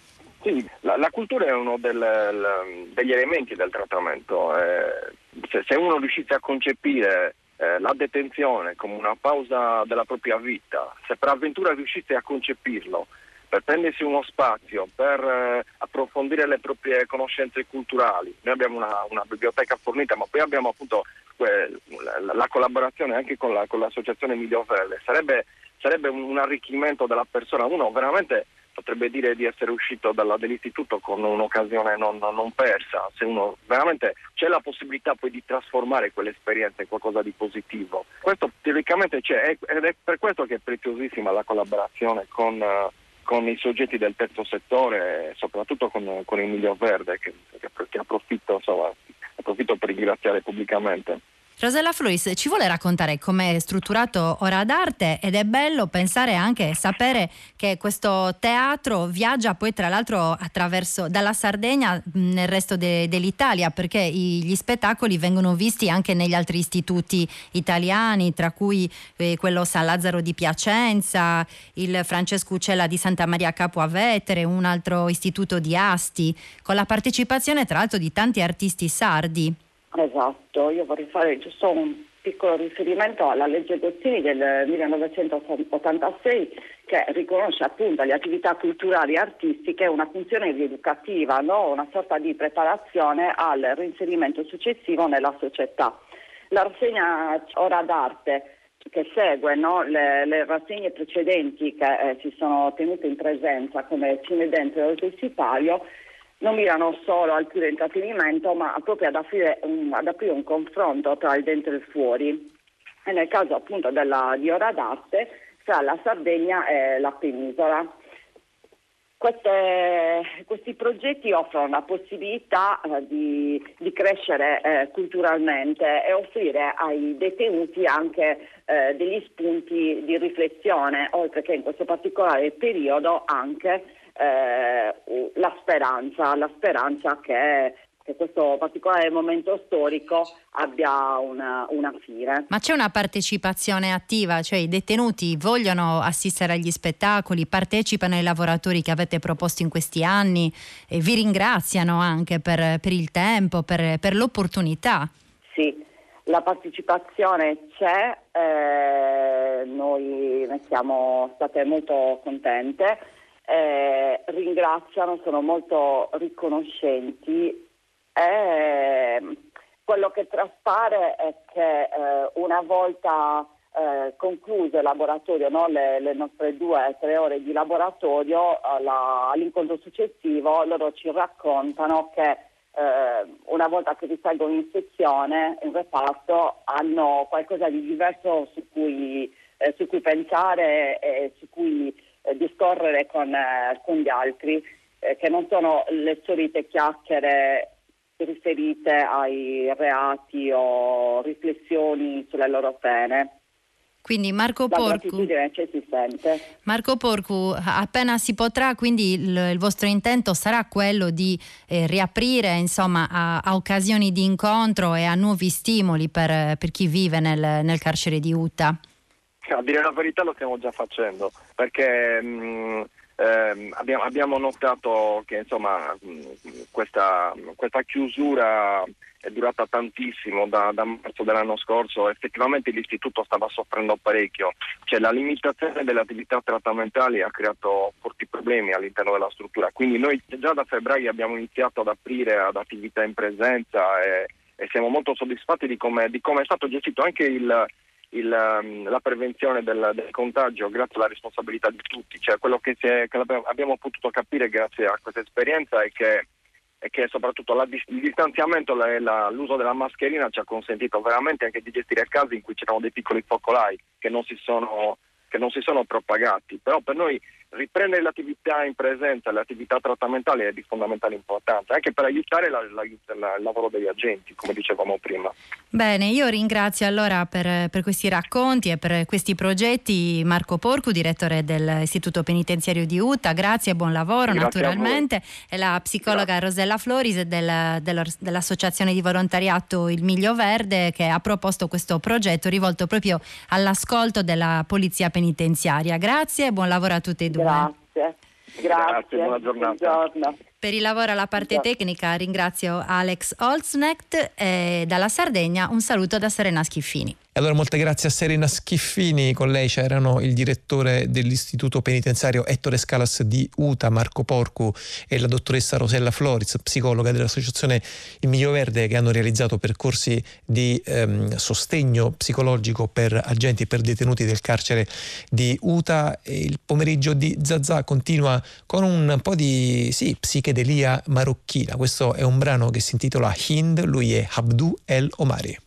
Sì, la, la cultura è uno del, l, degli elementi del trattamento. Eh, se, se, uno riuscisse a concepire eh, la detenzione come una pausa della propria vita, se per avventura riuscisse a concepirlo per prendersi uno spazio, per eh, approfondire le proprie conoscenze culturali. Noi abbiamo una, una, biblioteca fornita, ma poi abbiamo appunto la, la, collaborazione anche con, la, con l'associazione Emilio Verde. Sarebbe, sarebbe un, arricchimento della persona. Uno veramente potrebbe dire di essere uscito dalla, dall'istituto con un'occasione non, non, persa, se uno veramente c'è la possibilità poi di trasformare quell'esperienza in qualcosa di positivo. Questo teoricamente c'è ed è per questo che è preziosissima la collaborazione con... Uh, con i soggetti del terzo settore, soprattutto con, con Emilio Verde, che, che approfitto, insomma, approfitto per ringraziare pubblicamente. Rosella Fluis ci vuole raccontare come è strutturato Ora d'Arte ed è bello pensare anche sapere che questo teatro viaggia poi tra l'altro attraverso dalla Sardegna nel resto de, dell'Italia perché i, gli spettacoli vengono visti anche negli altri istituti italiani tra cui eh, quello San Lazzaro di Piacenza, il Francesco Uccella di Santa Maria Capua Vetere, un altro istituto di Asti con la partecipazione tra l'altro di tanti artisti sardi. Esatto, io vorrei fare giusto un piccolo riferimento alla legge Gozzini del 1986 che riconosce appunto le attività culturali e artistiche una funzione rieducativa, no? una sorta di preparazione al reinserimento successivo nella società. La rassegna Ora d'arte che segue no? le, le, rassegne precedenti che eh, si sono tenute in presenza come Cine Dentro e Oltre il Sipario non mirano solo al puro intrattenimento, ma proprio ad aprire un, ad aprire un confronto tra il dentro e il fuori. E nel caso appunto della, di Ora d'Arte, fra la Sardegna e la penisola. queste, questi progetti offrono la possibilità eh, di, di, crescere eh, culturalmente e offrire ai detenuti anche eh, degli spunti di riflessione, oltre che in questo particolare periodo anche eh, la speranza, la speranza che che questo particolare momento storico abbia una, una, fine. Ma c'è una partecipazione attiva, cioè i detenuti vogliono assistere agli spettacoli, partecipano ai lavoratori che avete proposto in questi anni e vi ringraziano anche per, per il tempo, per, per, l'opportunità. Sì, la partecipazione c'è, eh, noi ne siamo state molto contente. Eh, ringraziano, sono molto riconoscenti e quello che traspare è che eh, una volta eh, concluso il laboratorio, no? le, le, nostre due o tre ore di laboratorio, alla, all'incontro successivo loro ci raccontano che eh, una volta che risalgono in sezione, in reparto, hanno qualcosa di diverso su cui, eh, su cui pensare e su cui eh, discorrere con, eh, con, gli altri, che non sono le solite chiacchiere riferite ai reati o riflessioni sulle loro pene. Quindi Marco Porcu, Marco Porcu, appena si potrà, quindi il, il vostro intento sarà quello di eh, riaprire insomma, a, a, occasioni di incontro e a nuovi stimoli per, per chi vive nel, nel, carcere di Utah? A dire la verità lo stiamo già facendo, perché mh, mm, eh, abbiamo, notato che insomma, questa, questa, chiusura è durata tantissimo da, da, marzo dell'anno scorso, effettivamente l'istituto stava soffrendo parecchio, cioè, la limitazione delle attività trattamentali ha creato forti problemi all'interno della struttura, quindi noi già da febbraio abbiamo iniziato ad aprire ad attività in presenza e, e siamo molto soddisfatti di come è stato gestito anche il il, um, la prevenzione del, del, contagio grazie alla responsabilità di tutti. Cioè, quello che, è, che, abbiamo potuto capire grazie a questa esperienza è che, è che soprattutto la, il distanziamento e l'uso della mascherina ci ha consentito veramente anche di gestire casi in cui c'erano dei piccoli focolai che non si sono, che non si sono propagati. Però per noi riprendere l'attività in presenza, le attività trattamentali è di fondamentale importanza, anche per aiutare la, la, la, il lavoro degli agenti, come dicevamo prima. Bene, io ringrazio allora per, per, questi racconti e per questi progetti Marco Porcu, direttore dell'Istituto Penitenziario di Utah, grazie e buon lavoro grazie naturalmente, e la psicologa grazie. Rosella Floris del, dell'Associazione di Volontariato Il Miglio Verde che ha proposto questo progetto rivolto proprio all'ascolto della Polizia Penitenziaria. Grazie e buon lavoro a tutti e due. Grazie. Grazie, Grazie buona giornata. Buongiorno. Per il lavoro alla parte tecnica ringrazio Alex Olsnecht e dalla Sardegna un saluto da Serena Schiffini. E allora molte grazie a Serena Schiffini, con lei c'erano il direttore dell'istituto penitenziario Ettore Scalas di UTA, Marco Porcu e la dottoressa Rosella Floriz, psicologa dell'associazione Il Miglio Verde che hanno realizzato percorsi di ehm, sostegno psicologico per agenti e per detenuti del carcere di UTA. E il pomeriggio di Zazà continua con un po' di sì, psichedelia marocchina. Questo è un brano che si intitola Hind, lui è Abdu El Omari.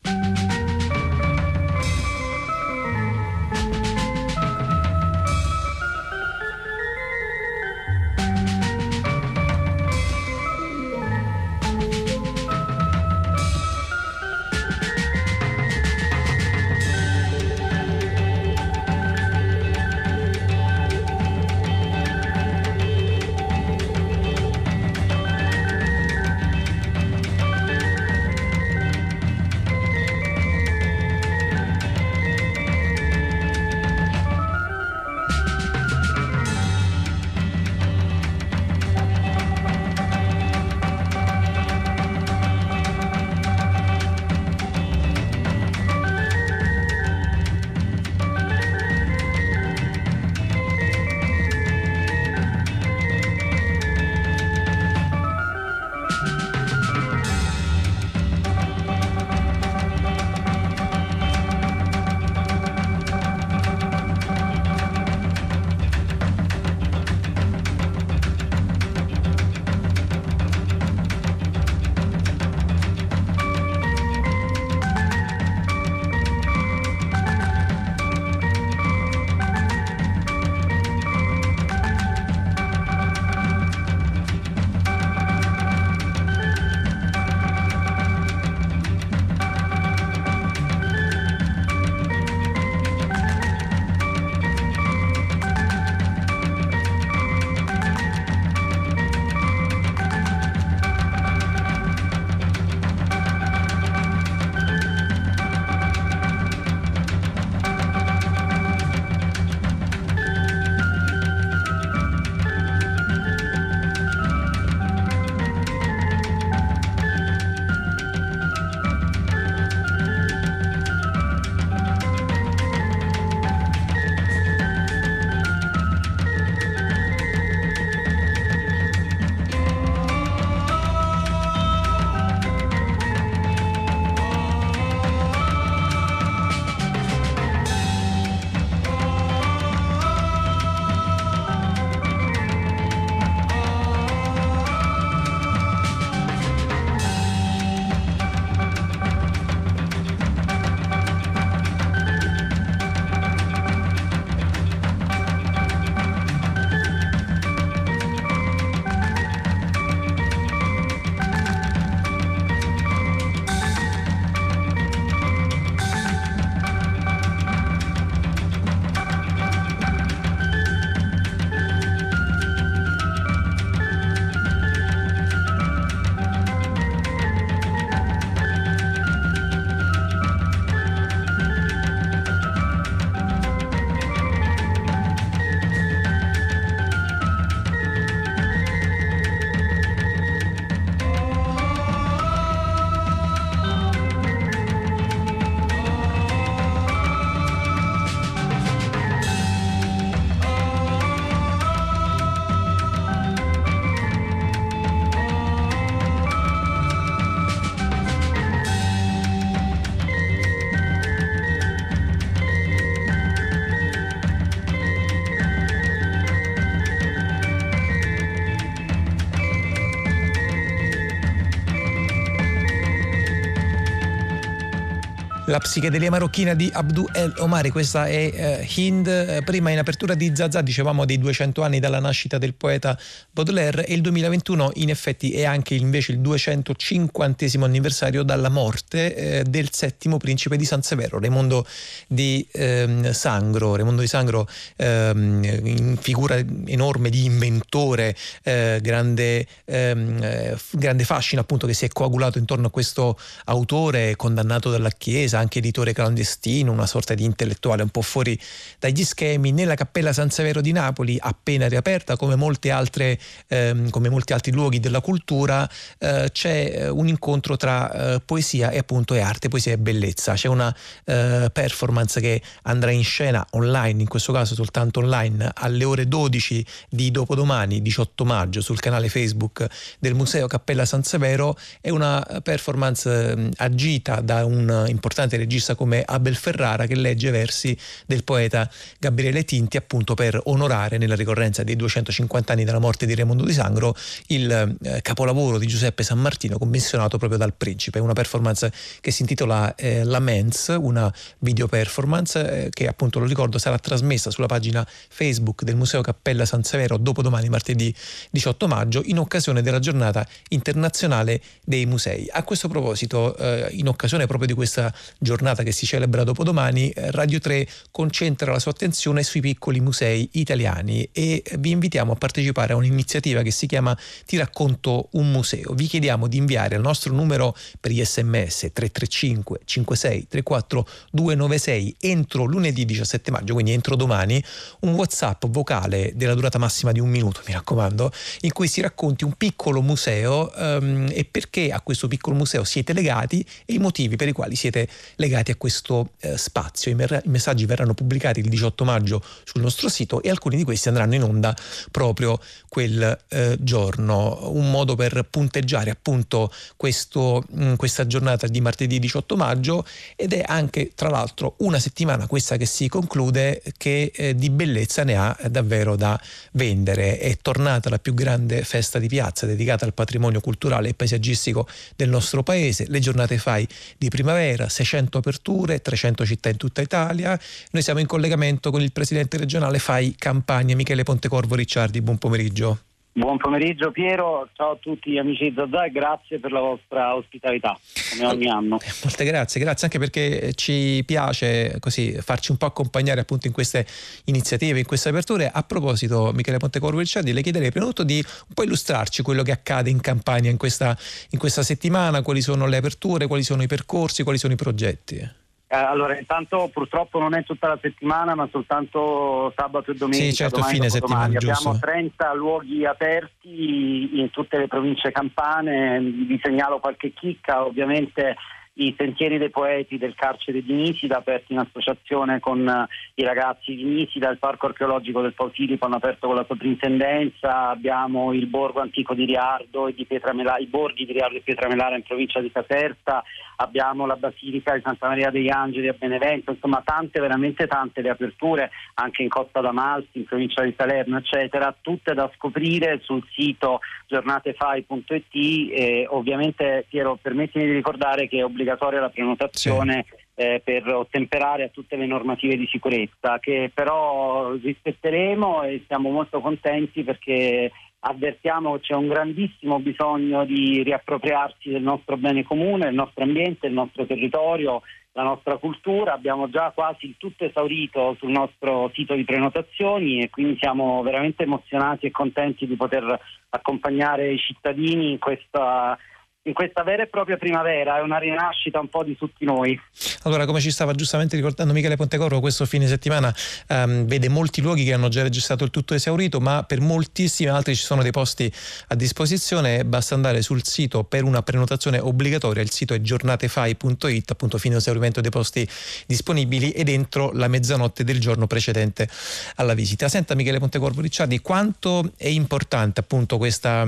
La psichedelia marocchina di Abdou El Omari, questa è eh, Hind. Eh, prima in apertura di Zazà dicevamo dei 200 anni dalla nascita del poeta Baudelaire e il 2021 in effetti è anche invece il 250 anniversario dalla morte eh, del settimo principe di San Severo, Raimondo di ehm, Sangro. Raimondo di Sangro, ehm, figura enorme di inventore, eh, grande, ehm, eh, grande fascino appunto che si è coagulato intorno a questo autore condannato dalla Chiesa Chiesa, anche editore clandestino, una sorta di intellettuale un po' fuori dagli schemi, nella Cappella San Severo di Napoli, appena riaperta, come, altre, ehm, come molti altri luoghi della cultura, eh, c'è eh, un incontro tra eh, poesia e appunto e arte, poesia e bellezza. C'è una eh, performance che andrà in scena online, in questo caso soltanto online, alle ore 12 di dopodomani, 18 maggio, sul canale Facebook del Museo Cappella San Severo. È una performance ehm, agita da un importante importante regista come Abel Ferrara che legge versi del poeta Gabriele Tinti appunto per onorare nella ricorrenza dei 250 anni della morte di Raimondo di Sangro il eh, capolavoro di Giuseppe San Martino commissionato proprio dal principe, una performance che si intitola eh, La Mens, una video performance eh, che appunto lo ricordo sarà trasmessa sulla pagina Facebook del Museo Cappella San Severo dopodomani martedì 18 maggio in occasione della giornata internazionale dei musei. A questo proposito, eh, in occasione proprio di questa giornata che si celebra dopodomani, eh, Radio 3 concentra la sua attenzione sui piccoli musei italiani e vi invitiamo a partecipare a un'iniziativa che si chiama Ti racconto un museo. Vi chiediamo di inviare al nostro numero per gli sms 335 56 34 296 entro lunedì 17 maggio, quindi entro domani, un WhatsApp vocale della durata massima di un minuto, mi raccomando, in cui si racconti un piccolo museo um, e perché a questo piccolo museo siete legati e i motivi per i quali siete legati a questo eh, spazio. I, mer- I, messaggi verranno pubblicati il 18 maggio sul nostro sito e alcuni di questi andranno in onda proprio quel eh, giorno. Un modo per punteggiare appunto questo, mh, mm, questa giornata di martedì 18 maggio ed è anche tra l'altro una settimana questa che si conclude che eh, di bellezza ne ha davvero da vendere. È tornata la più grande festa di piazza dedicata al patrimonio culturale e paesaggistico del nostro paese, le giornate FAI di primavera, 600 aperture, 300 città in tutta Italia. Noi siamo in collegamento con il presidente regionale FAI Campania, Michele Pontecorvo Ricciardi. Buon pomeriggio. Buon pomeriggio Piero, ciao a tutti amici di Zazà e grazie per la vostra ospitalità, come ogni anno. Molte grazie, grazie anche perché ci piace così farci un po' accompagnare appunto in queste iniziative, in queste aperture. A proposito, Michele Pontecorvo Ricciardi, le chiederei prima di tutto di un po' illustrarci quello che accade in Campania in questa, in questa settimana, quali sono le aperture, quali sono i percorsi, quali sono i progetti. Eh, allora, intanto purtroppo non è tutta la settimana, ma soltanto sabato e domenica. Sì, certo, fine settimana, Abbiamo 30 luoghi aperti in tutte le province campane, vi segnalo qualche chicca, ovviamente i Sentieri dei Poeti del carcere di Nisida, aperti in associazione con uh, i ragazzi di Nisida, il Parco archeologico del Pausilipo hanno aperto con la soprintendenza, abbiamo il Borgo Antico di Riardo e di Pietramelara, i borghi di Riardo e Pietramelara in provincia di Caserta, abbiamo la Basilica di Santa Maria degli Angeli a Benevento, insomma tante, veramente tante le aperture, anche in Costa d'Amalfi, in provincia di Salerno, eccetera, tutte da scoprire sul sito giornatefai.it e ovviamente Piero permettimi di ricordare che è obbligatoria la prenotazione sì. eh, per ottemperare a tutte le normative di sicurezza che però rispetteremo e siamo molto contenti perché avvertiamo che c'è un grandissimo bisogno di riappropriarsi del nostro bene comune, del nostro ambiente, del nostro territorio, la nostra cultura. Abbiamo già quasi il tutto esaurito sul nostro sito di prenotazioni e quindi siamo veramente emozionati e contenti di poter accompagnare i cittadini in questa in questa vera e propria primavera, è una rinascita un po' di tutti noi. Allora, come ci stava giustamente ricordando Michele Pontecorvo, questo fine settimana um, vede molti luoghi che hanno già registrato il tutto esaurito, ma per moltissimi altri ci sono dei posti a disposizione, basta andare sul sito per una prenotazione obbligatoria, il sito è giornatefai.it, appunto fino esaurimento dei posti disponibili ed entro la mezzanotte del giorno precedente alla visita. Senta Michele Pontecorvo Ricciardi, quanto è importante appunto questa,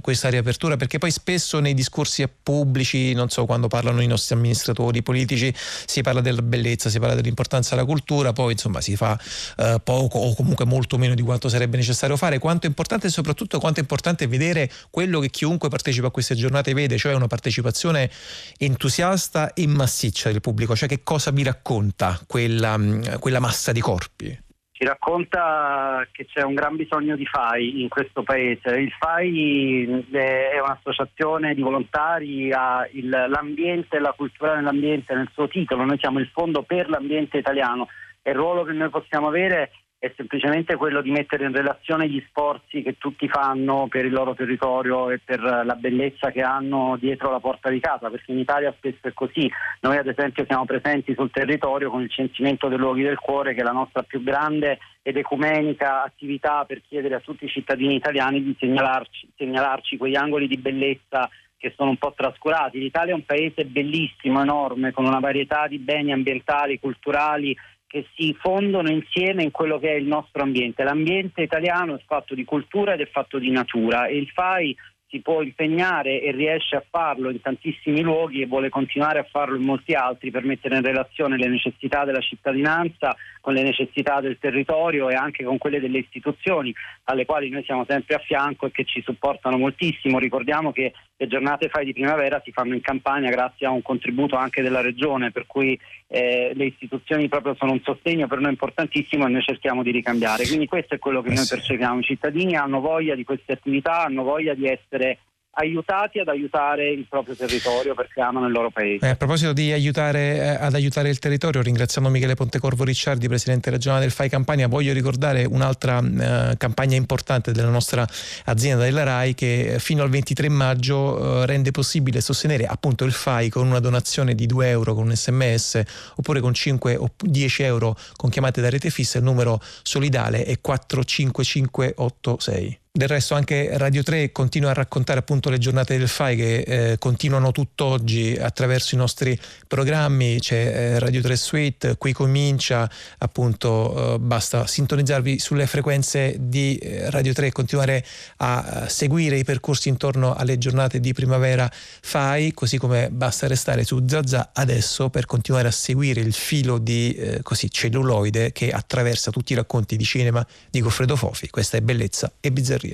questa riapertura, perché poi spesso nei discorsi discorsi pubblici, non so, quando parlano i nostri amministratori politici, si parla della bellezza, si parla dell'importanza della cultura, poi insomma si fa eh, poco o comunque molto meno di quanto sarebbe necessario fare. Quanto è importante e soprattutto quanto è importante vedere quello che chiunque partecipa a queste giornate vede, cioè una partecipazione entusiasta e massiccia del pubblico, cioè che cosa vi racconta quella, quella massa di corpi? Ci racconta che c'è un gran bisogno di FAI in questo paese. Il FAI è un'associazione di volontari, ha il, l'ambiente e la cultura nell'ambiente nel suo titolo, noi siamo il Fondo per l'ambiente italiano e il ruolo che noi possiamo avere è semplicemente quello di mettere in relazione gli sforzi che tutti fanno per il loro territorio e per la bellezza che hanno dietro la porta di casa, perché in Italia spesso è così. Noi ad esempio siamo presenti sul territorio con il censimento dei luoghi del cuore, che è la nostra più grande ed ecumenica attività per chiedere a tutti i cittadini italiani di segnalarci, segnalarci quegli angoli di bellezza che sono un po' trascurati. L'Italia è un paese bellissimo, enorme, con una varietà di beni ambientali, culturali che si fondono insieme in quello che è il nostro ambiente. L'ambiente italiano è fatto di cultura ed è fatto di natura e il FAI si può impegnare e riesce a farlo in tantissimi luoghi e vuole continuare a farlo in molti altri per mettere in relazione le necessità della cittadinanza con le necessità del territorio e anche con quelle delle istituzioni alle quali noi siamo sempre a fianco e che ci supportano moltissimo. Ricordiamo che le giornate FAI di primavera si fanno in campagna grazie a un contributo anche della Regione, per cui eh, le istituzioni proprio sono un sostegno per noi importantissimo e noi cerchiamo di ricambiare. Quindi questo è quello che noi percepiamo. I cittadini hanno voglia di queste attività, hanno voglia di essere aiutati ad aiutare il proprio territorio perché amano il loro paese. Eh, a proposito di aiutare eh, ad aiutare il territorio, ringraziamo Michele Pontecorvo Ricciardi, presidente regionale del FAI Campania. Voglio ricordare un'altra eh, campagna importante della nostra azienda della RAI che fino al 23 maggio eh, rende possibile sostenere appunto il FAI con una donazione di 2 euro con un sms oppure con 5 o 10 euro con chiamate da rete fissa. Il numero solidale è 45586. Del resto anche Radio 3 continua a raccontare appunto le giornate del FAI che eh, continuano tutt'oggi attraverso i nostri programmi, c'è eh, Radio 3 Suite, qui comincia appunto, eh, basta sintonizzarvi sulle frequenze di eh, Radio 3 e continuare a eh, seguire i percorsi intorno alle giornate di primavera FAI, così come basta restare su Zazza adesso per continuare a seguire il filo di eh, così, celluloide che attraversa tutti i racconti di cinema di Goffredo Fofi. Questa è bellezza e bizzarria.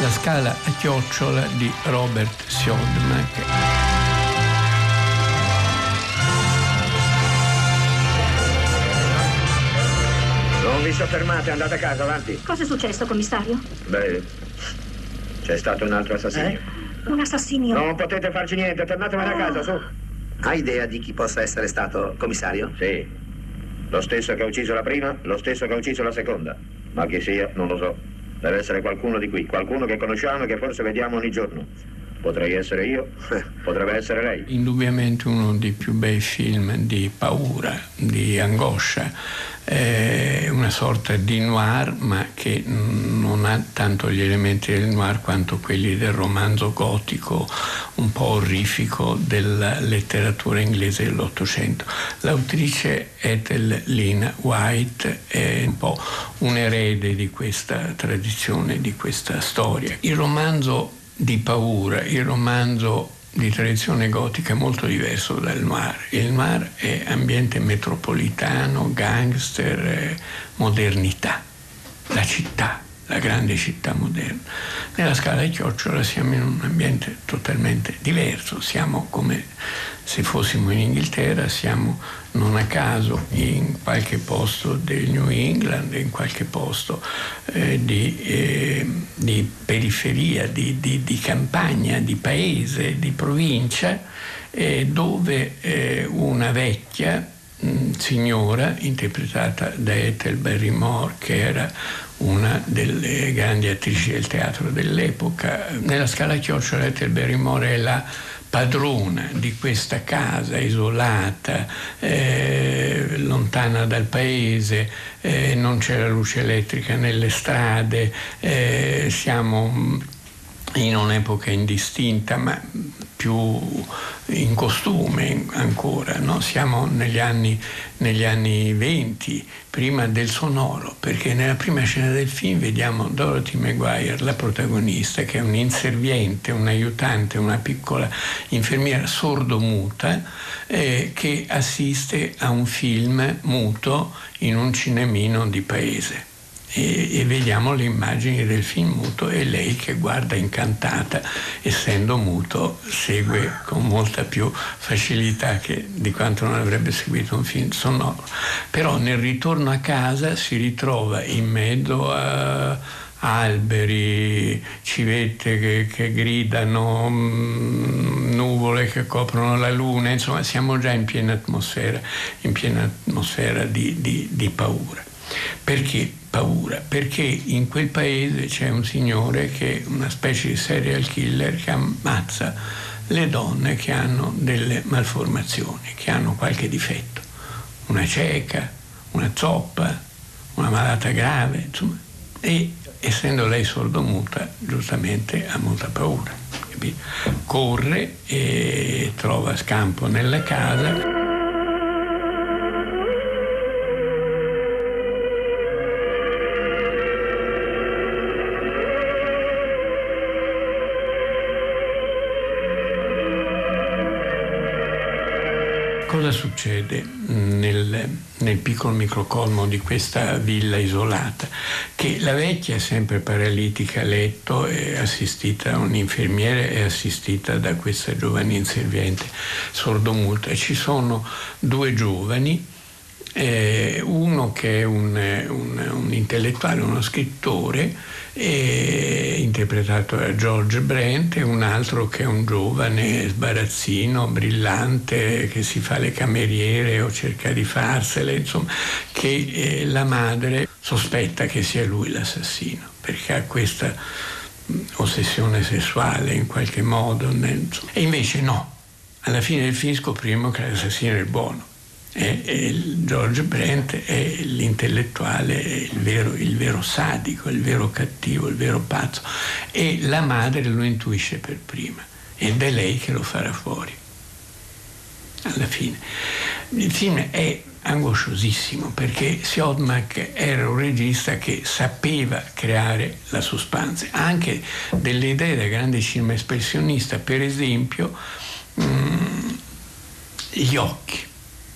La scala a chiocciola di Robert Siodmak. Non vi soffermate, andate a casa, avanti. Cosa è successo, commissario? Beh, c'è stato un altro assassinio. Eh? Un assassinio? Non potete farci niente, tornatevene Oh. a casa, su. Ha idea di chi possa essere stato, commissario? Sì. Lo stesso che ha ucciso la prima, lo stesso che ha ucciso la seconda. Ma chi sia, non lo so. Deve essere qualcuno di qui, qualcuno che conosciamo e che forse vediamo ogni giorno. Potrei essere io, *laughs* potrebbe essere lei. Indubbiamente uno dei più bei film di paura, di angoscia, è una sorta di noir, ma che non ha tanto gli elementi del noir quanto quelli del romanzo gotico, un po' orrifico della letteratura inglese dell'Ottocento. L'autrice Ethel Lynn White è un po' un erede di questa tradizione, di questa storia. Il romanzo di paura, il romanzo di tradizione gotica è molto diverso dal noir. Il noir è ambiente metropolitano, gangster, eh, modernità, la città, la grande città moderna. Nella scala di chiocciola siamo in un ambiente totalmente diverso, siamo come se fossimo in Inghilterra, siamo non a caso in qualche posto del New England, in qualche posto eh, di, eh, di, periferia, di, di, di, campagna, di paese, di provincia, eh, dove una vecchia mh, signora, interpretata da Ethel Barrymore, che era una delle grandi attrici del teatro dell'epoca, nella scala chiocciola Ethel Barrymore è la padrona di questa casa isolata, eh, lontana dal paese, eh, non c'è la luce elettrica nelle strade, eh, siamo in un'epoca indistinta, ma più in costume ancora, no? siamo negli anni, negli anni 20, prima del sonoro, perché nella prima scena del film vediamo Dorothy Maguire, la protagonista, che è un inserviente, un aiutante, una piccola infermiera sordomuta, eh, che assiste a un film muto in un cinemino di paese e, e, vediamo le immagini del film muto e lei che guarda incantata, essendo muto, segue con molta più facilità che, di quanto non avrebbe seguito un film sonoro. Però nel ritorno a casa si ritrova in mezzo a alberi, civette che, che gridano, mh, nuvole che coprono la luna, insomma siamo già in piena atmosfera, in piena atmosfera di, di, di paura. Perché paura? Perché in quel paese c'è un signore che è una specie di serial killer che ammazza le donne che hanno delle malformazioni, che hanno qualche difetto, una cieca, una zoppa, una malata grave, insomma, e essendo lei sordomuta, giustamente ha molta paura. Corre e trova scampo nella casa. Succede nel, nel, piccolo microcosmo di questa villa isolata? Che la vecchia è sempre paralitica a letto, è assistita, un infermiere è assistita da questa giovane inserviente sordomuta. Ci sono due giovani, eh, uno che è un, un, un intellettuale, uno scrittore, interpretato da George Brent, e un altro che è un giovane sbarazzino, brillante, che si fa le cameriere o cerca di farsele, insomma, che eh, la madre sospetta che sia lui l'assassino, perché ha questa ossessione sessuale in qualche modo. E invece no, alla fine del film scopriamo che l'assassino è il buono è, è George Brent è l'intellettuale, il vero, il vero sadico, il vero cattivo, il vero pazzo. E la madre lo intuisce per prima. Ed è lei che lo farà fuori. Alla fine. Il film è angosciosissimo perché Siodmak era un regista che sapeva creare la suspense, anche delle idee da grande cinema espressionista, per esempio mh, mm, gli occhi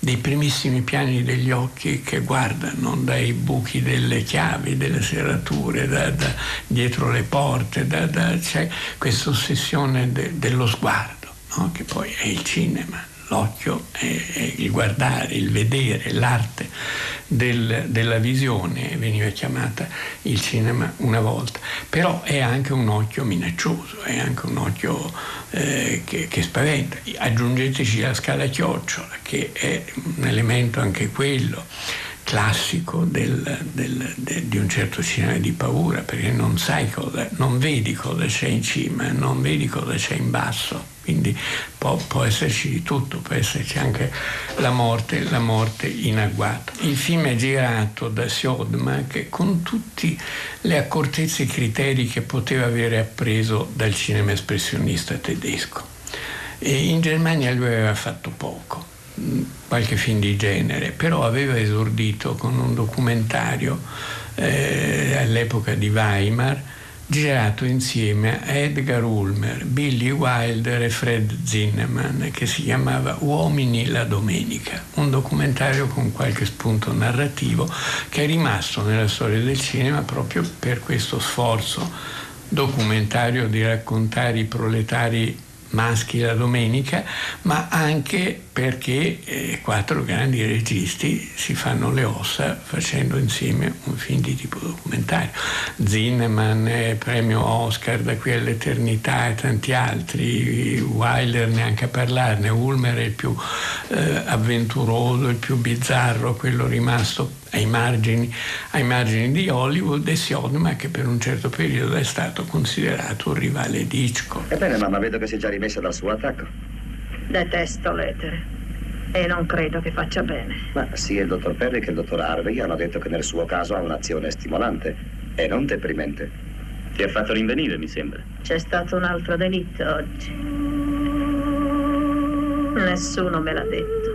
dei primissimi piani degli occhi che guardano dai buchi delle chiavi, delle serrature, da, da dietro le porte, da, c'è questa ossessione de, dello sguardo, no? che poi è il cinema, l'occhio è il guardare, il vedere, l'arte del, della visione, veniva chiamata il cinema una volta, però è anche un occhio minaccioso, è anche un occhio eh, che, che, spaventa. Aggiungeteci la scala chiocciola, che è un elemento anche quello classico del, del, de, di un certo cinema di paura, perché non sai cosa, non vedi cosa c'è in cima, non vedi cosa c'è in basso quindi può, può, esserci di tutto, può esserci anche la morte, la morte in agguato. Il film è girato da Siodmak con tutte le accortezze e i criteri che poteva avere appreso dal cinema espressionista tedesco. E in Germania lui aveva fatto poco, qualche film di genere, però aveva esordito con un documentario eh, all'epoca di Weimar girato insieme a Edgar Ulmer, Billy Wilder e Fred Zinnemann che si chiamava Uomini la domenica, un documentario con qualche spunto narrativo che è rimasto nella storia del cinema proprio per questo sforzo documentario di raccontare i proletari maschi la domenica, ma anche perché eh, quattro grandi registi si fanno le ossa facendo insieme un film di tipo documentario. Zinnemann, eh, premio Oscar da qui all'eternità e tanti altri, Wilder neanche a parlarne, Ulmer è il più eh, avventuroso, il più bizzarro, quello rimasto ai margini, ai margini di Hollywood e Siodma che per un certo periodo è stato considerato un rivale di Hitchcock. Ebbene mamma, vedo che si è già rimessa dal suo attacco. Detesto l'etere e non credo che faccia bene. Ma sia il dottor Perry che il dottor Harvey hanno detto che nel suo caso ha un'azione stimolante e non deprimente. Ti ha fatto rinvenire, mi sembra. C'è stato un altro delitto oggi. Nessuno me l'ha detto.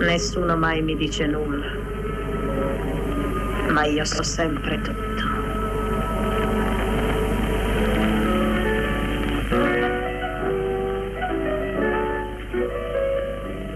Nessuno mai mi dice nulla. Ma io so sempre tutto.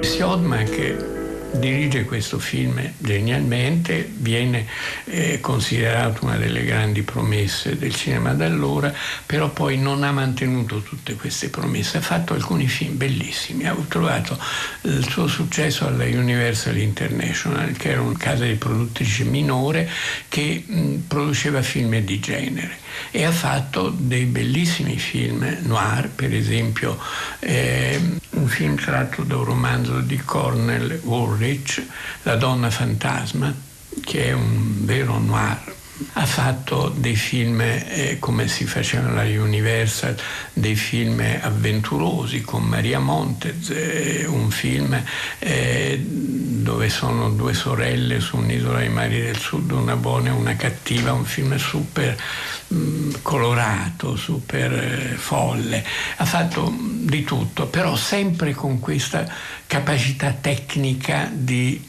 Siodman che dirige questo film genialmente, viene eh, considerato una delle grandi promesse del cinema da allora, però poi non ha mantenuto tutte queste promesse, ha fatto alcuni film bellissimi, ha trovato il suo successo alla Universal International, che era una casa di produttrice minore che mh, produceva film di genere. E ha fatto dei bellissimi film noir, per esempio eh, un film tratto da un romanzo di Cornell Woolrich, La donna fantasma, che è un vero noir ha fatto dei film eh, come si faceva alla Universal, dei film avventurosi con Maria Montez, eh, un film eh, dove sono due sorelle su un'isola dei mari del sud, una buona e una cattiva, un film super mh, mm, colorato, super eh, folle. Ha fatto di tutto, però sempre con questa capacità tecnica di,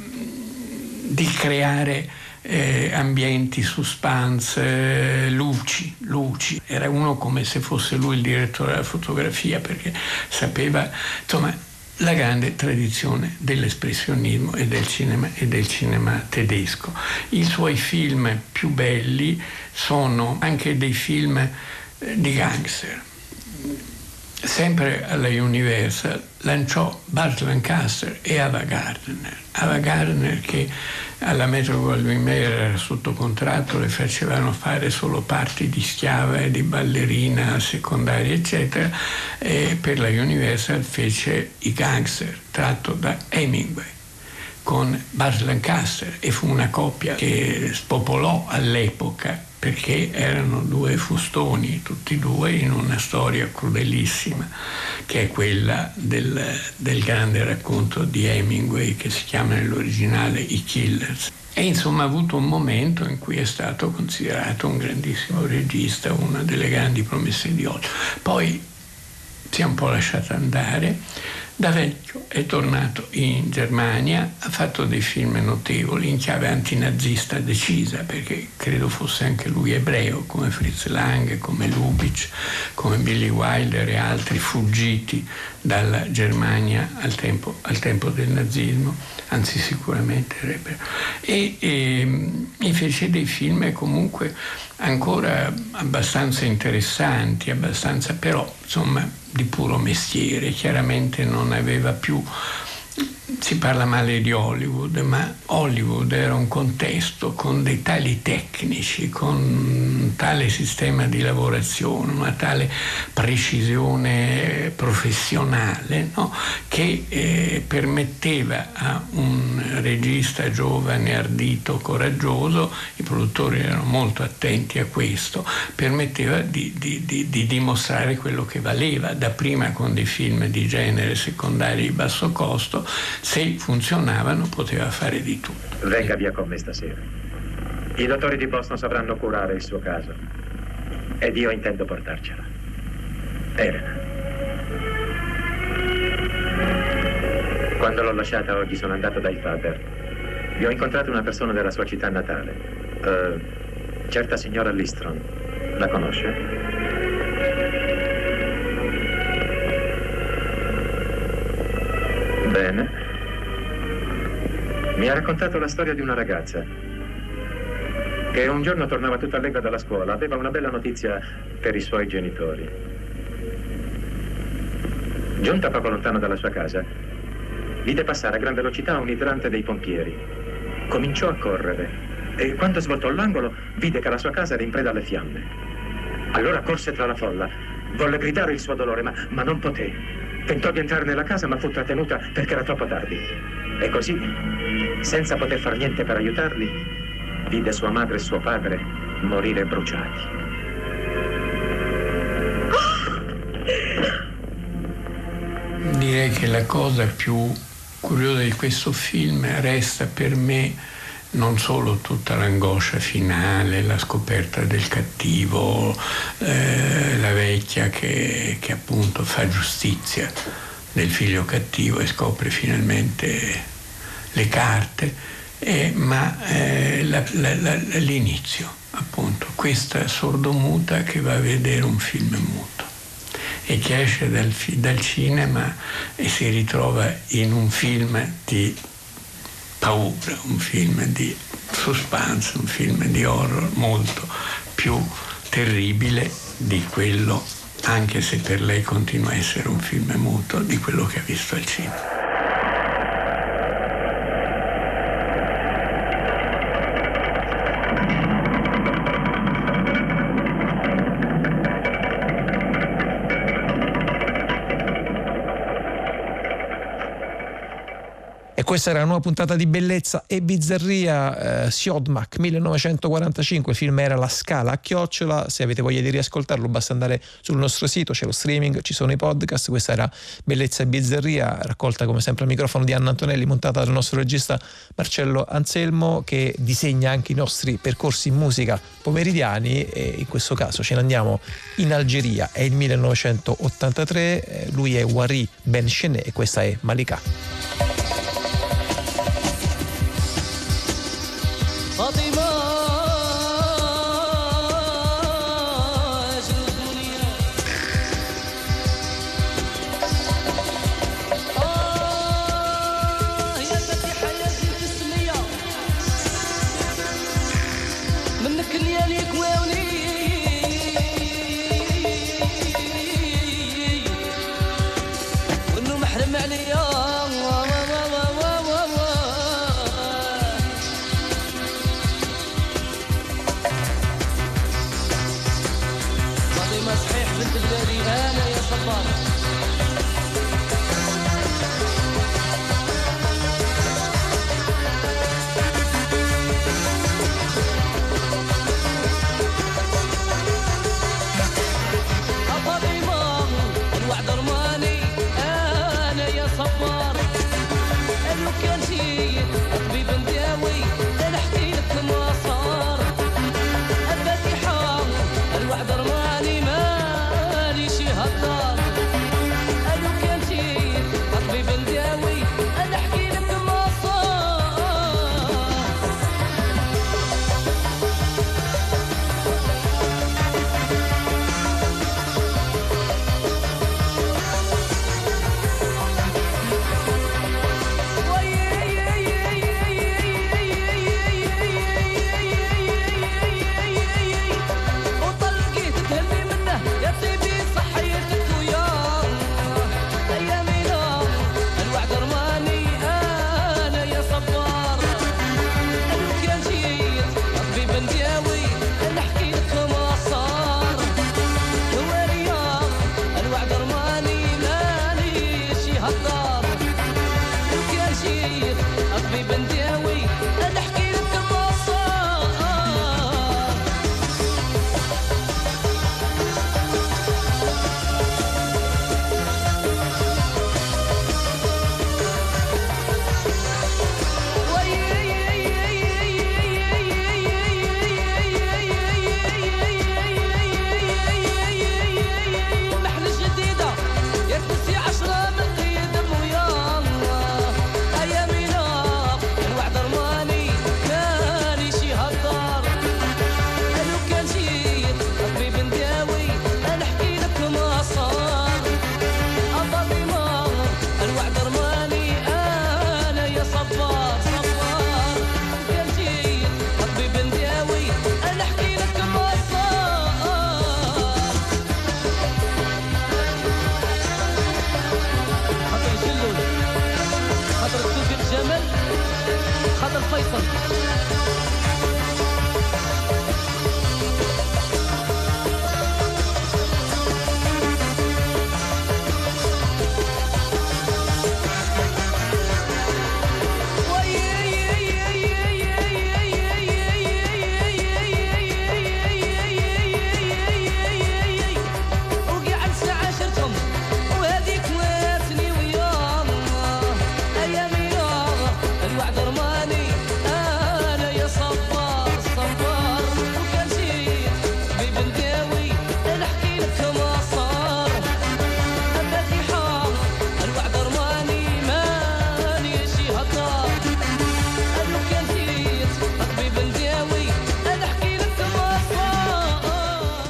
di creare eh, ambienti, suspense, luci, luci. Era uno come se fosse lui il direttore della fotografia perché sapeva, insomma, la grande tradizione dell'espressionismo e del cinema, e del cinema tedesco. I suoi film più belli sono anche dei film eh, di gangster. Sempre alla Universal lanciò Bart Lancaster e Ava Gardner. Ava Gardner che alla Metro Goldwyn Mayer era sotto contratto, le facevano fare solo parti di schiava e di ballerina secondaria, eccetera, e per la Universal fece I Gangster, tratto da Hemingway con Bart Lancaster e fu una coppia che spopolò all'epoca perché erano due fustoni, tutti e due, in una storia crudelissima, che è quella del, del grande racconto di Hemingway che si chiama nell'originale I Killers. E insomma ha avuto un momento in cui è stato considerato un grandissimo regista, una delle grandi promesse di oggi. Poi si è un po' lasciato andare da vecchio è tornato in Germania, ha fatto dei film notevoli in chiave antinazista decisa, perché credo fosse anche lui ebreo, come Fritz Lang, come Lubitsch, come Billy Wilder e altri fuggiti dalla Germania al tempo, al tempo del nazismo, anzi sicuramente ebreo. E, e, e fece dei film comunque ancora abbastanza interessanti, abbastanza però insomma di puro mestiere, chiaramente non aveva più si parla male di Hollywood, ma Hollywood era un contesto con dei tali tecnici, con un tale sistema di lavorazione, una tale precisione professionale no? che eh, permetteva a un regista giovane, ardito, coraggioso, i produttori erano molto attenti a questo, permetteva di, di, di, di dimostrare quello che valeva, dapprima con dei film di genere secondari di basso costo, se funzionavano poteva fare di tutto. Venga via con me stasera. I dottori di Boston sapranno curare il suo caso. Ed io intendo portarcela. Elena. Quando l'ho lasciata oggi sono andato dai Faber. Vi ho incontrato una persona della sua città natale. Uh, certa signora Listron. La conosce? Bene. Mi ha raccontato la storia di una ragazza che un giorno tornava tutta allegra dalla scuola, aveva una bella notizia per i suoi genitori. Giunta poco lontano dalla sua casa, vide passare a gran velocità un idrante dei pompieri. Cominciò a correre e quando svoltò l'angolo vide che la sua casa era in preda alle fiamme. Allora corse tra la folla, volle gridare il suo dolore, ma, ma non poté. Tentò di entrare nella casa ma fu trattenuta perché era troppo tardi. E così, senza poter far niente per aiutarli, vide sua madre e suo padre morire bruciati. Direi che la cosa più curiosa di questo film resta per me non solo tutta l'angoscia finale, la scoperta del cattivo, eh, la vecchia che, che appunto fa giustizia del figlio cattivo e scopre finalmente le carte, eh, ma eh, la, la, la, l'inizio, appunto, questa sordomuta che va a vedere un film muto e che esce dal, dal cinema e si ritrova in un film di paura, un film di suspense, un film di horror molto più terribile di quello, anche se per lei continua a essere un film muto, di quello che ha visto al cinema. Questa era una nuova puntata di bellezza e bizzarria. Eh, Siodmak 1945, il film era La Scala a chiocciola. Se avete voglia di riascoltarlo, basta andare sul nostro sito, c'è lo streaming, ci sono i podcast. Questa era Bellezza e bizzarria, raccolta come sempre al microfono di Anna Antonelli, montata dal nostro regista Marcello Anselmo, che disegna anche i nostri percorsi in musica pomeridiani. E in questo caso ce ne andiamo in Algeria. È il 1983, eh, lui è Wari Ben Chenet e questa è Malika. But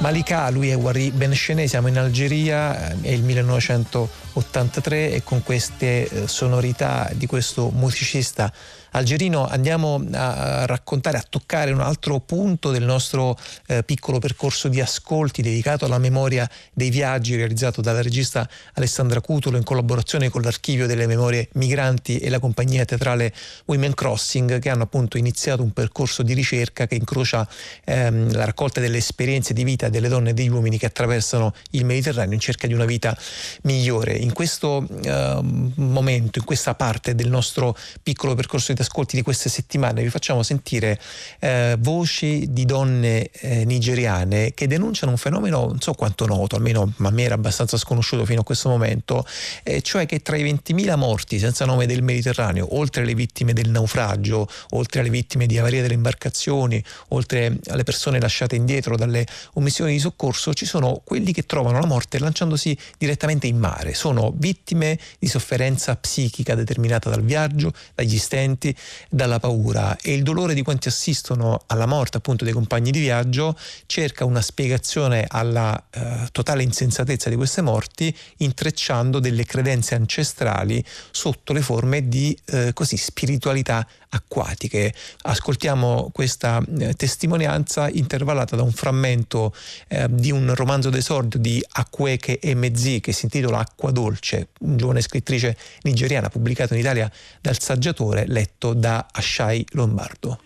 Malika, lui è Wari Benchene, siamo in Algeria, eh, è il 1983 e con queste eh, sonorità di questo musicista algerino andiamo a raccontare, a toccare un altro punto del nostro eh, piccolo percorso di ascolti dedicato alla memoria dei viaggi realizzato dalla regista Alessandra Cutolo in collaborazione con l'archivio delle memorie migranti e la compagnia teatrale Women Crossing che hanno appunto iniziato un percorso di ricerca che incrocia ehm, la raccolta delle esperienze di vita delle donne e degli uomini che attraversano il Mediterraneo in cerca di una vita migliore. In questo eh, momento, in questa parte del nostro piccolo percorso di ascolti di queste settimane vi facciamo sentire eh, voci di donne eh, nigeriane che denunciano un fenomeno non so quanto noto, almeno a me era abbastanza sconosciuto fino a questo momento, eh, cioè che tra i 20.000 morti senza nome del Mediterraneo, oltre alle vittime del naufragio, oltre alle vittime di avaria delle imbarcazioni, oltre alle persone lasciate indietro dalle omissioni di soccorso, ci sono quelli che trovano la morte lanciandosi direttamente in mare, sono vittime di sofferenza psichica determinata dal viaggio, dagli stenti, dalla paura e il dolore di quanti assistono alla morte appunto dei compagni di viaggio cerca una spiegazione alla eh, totale insensatezza di queste morti intrecciando delle credenze ancestrali sotto le forme di eh, così spiritualità acquatiche. Ascoltiamo questa eh, testimonianza intervallata da un frammento eh, di un romanzo d'esordio di Akweke Emezi che si intitola Acqua Dolce, un giovane scrittrice nigeriana pubblicato in Italia dal saggiatore letto da Ashai Lombardo.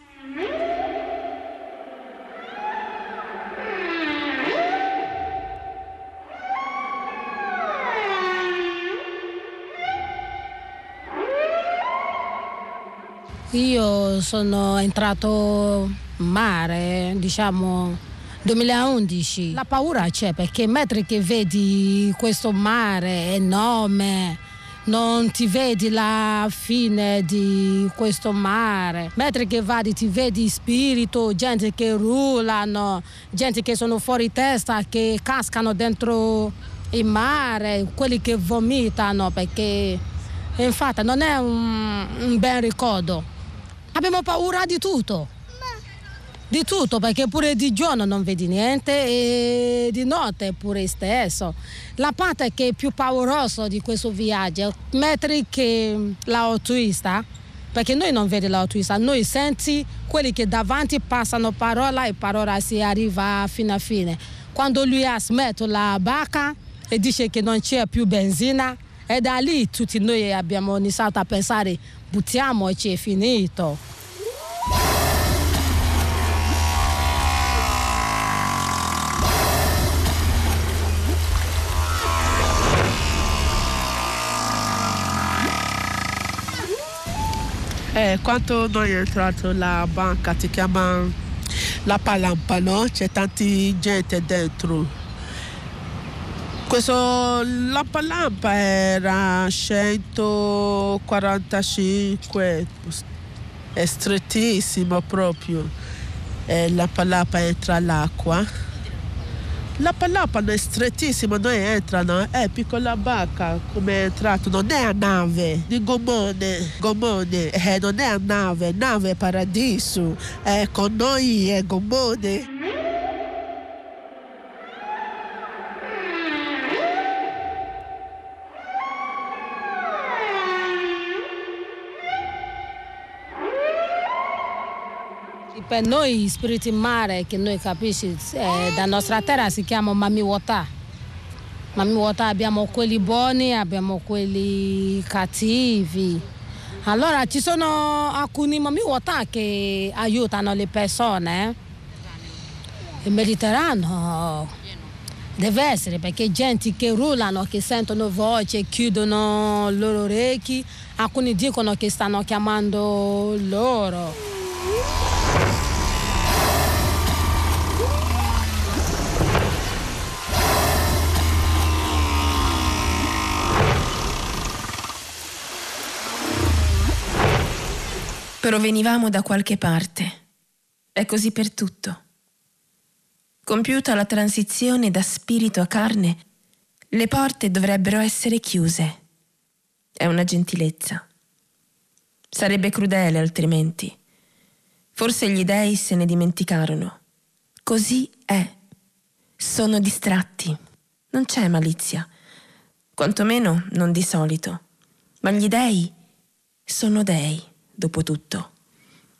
Io sono entrato in mare, diciamo 2011. La paura c'è perché mentre che vedi questo mare enorme, non ti vedi la fine di questo mare. Mentre che vadi ti vedi spirito, gente che rullano, gente che sono fuori testa, che cascano dentro il mare, quelli che vomitano perché infatti non è un, un bel ricordo. Abbiamo paura di tutto. Di tutto, perché pure di giorno non vedi niente e di notte pure stesso. La parte che è più paurosa di questo viaggio, mentre che l'autista, perché noi non vediamo l'autista, noi senti quelli che davanti passano parola e parola si arriva fino a fine. Quando lui ha smesso la barca e dice che non c'è più benzina, e da lì tutti noi abbiamo iniziato a pensare buttiamoci, è finito. Eh, quando noi è entrato la banca si chiama la Palampa, no? C'è tanta gente dentro. Questo Lampa Lampa era 145, è strettissimo proprio. E Lampa Lampa entra l'acqua. La palapa non è strettissima, non entrano, è piccola barca come è entrato, non è a nave. Di gommone, gommone, eh, non è a nave, nave paradiso, eh, con noi è gommone. Per noi spiriti mare, che noi capisci, eh, da nostra terra si chiama Mami Wata. Mami Wata abbiamo quelli buoni, abbiamo quelli cattivi. Allora ci sono alcuni Mami Wata che aiutano le persone. Il Mediterraneo deve essere perché gente che rullano, che sentono voci, chiudono i loro orecchi, alcuni dicono che stanno chiamando loro. Provenivamo da qualche parte. È così per tutto. Compiuta la transizione da spirito a carne, le porte dovrebbero essere chiuse. È una gentilezza. Sarebbe crudele altrimenti. Forse gli dei se ne dimenticarono. Così è. sono distratti. Non c'è malizia, quantomeno non di solito. Ma gli dei sono dei, dopo tutto.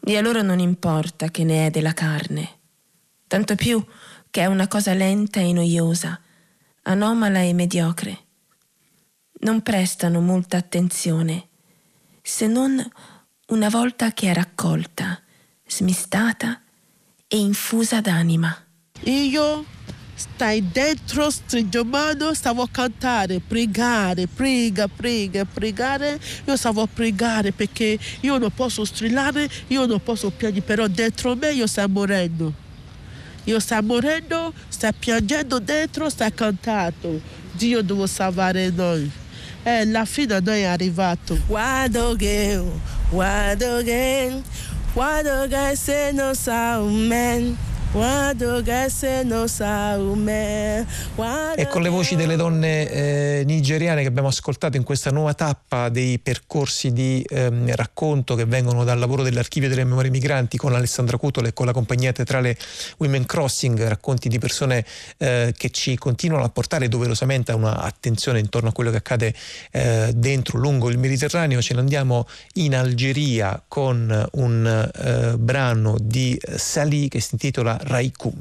E a loro non importa che ne è della carne, tanto più che è una cosa lenta e noiosa, anomala e mediocre. Non prestano molta attenzione, se non una volta che è raccolta, smistata e infusa d'anima. Io stai dentro, stringo mano, stavo a cantare, pregare, prega, prega, pregare. Io stavo a pregare perché io non posso strillare, io non posso piangere, però dentro me io sto morendo. Io sto morendo, sto piangendo dentro, sto cantando. Dio deve salvare noi. E la fine noi è arrivato. Guardo che, guardo che, guardo che se non sa un man. E con le voci delle donne eh, nigeriane che abbiamo ascoltato in questa nuova tappa dei percorsi di ehm, racconto che vengono dal lavoro dell'archivio delle memorie migranti con Alessandra Cutole e con la compagnia teatrale Women Crossing, racconti di persone eh, che ci continuano a portare doverosamente a un'attenzione intorno a quello che accade eh, dentro, lungo il Mediterraneo. Ce ne andiamo in Algeria con un eh, brano di Salih che si intitola Raikum.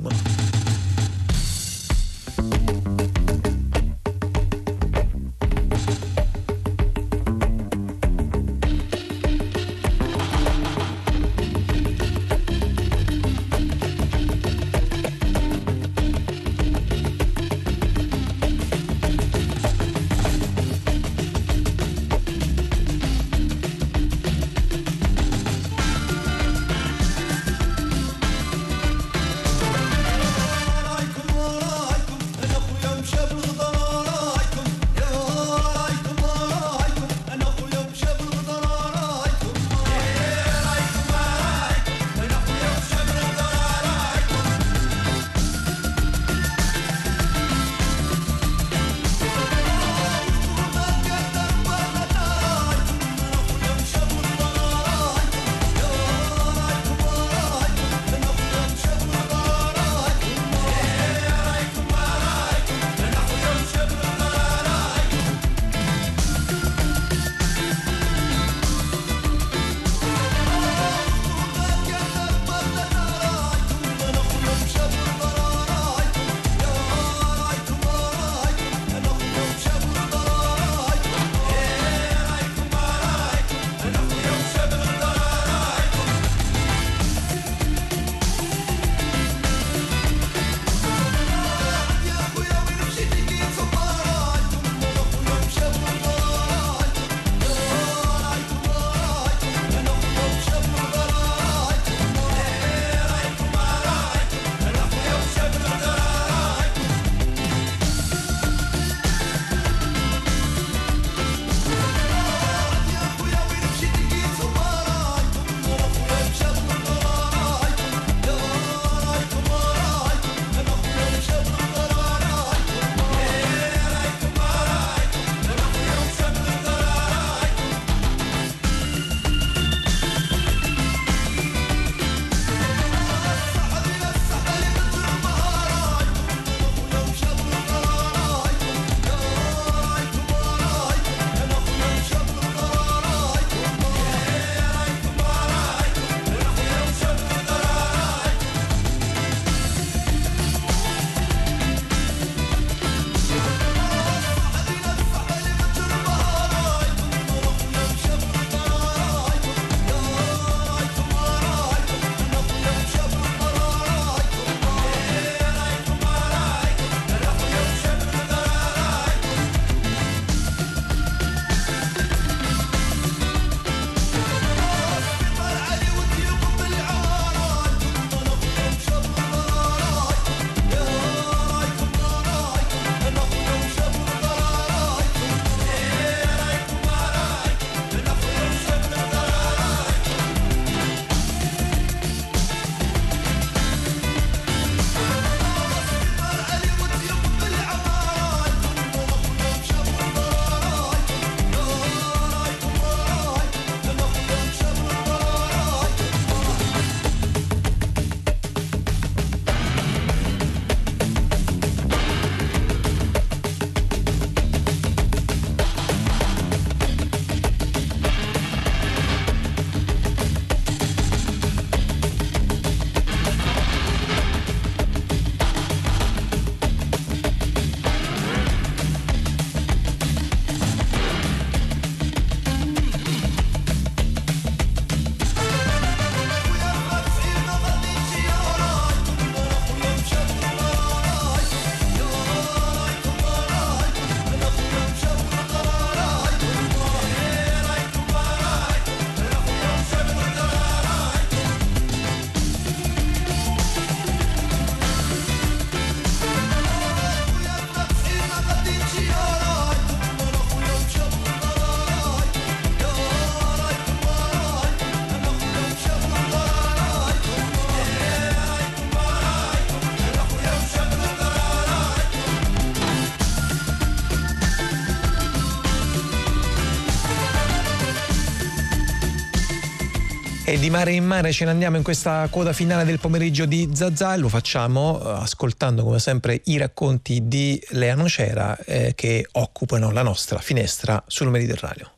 Di mare in mare ce ne andiamo in questa coda finale del pomeriggio di Zazà e lo facciamo eh, ascoltando come sempre i racconti di Lea Nocera eh, che occupano la nostra finestra sul Mediterraneo.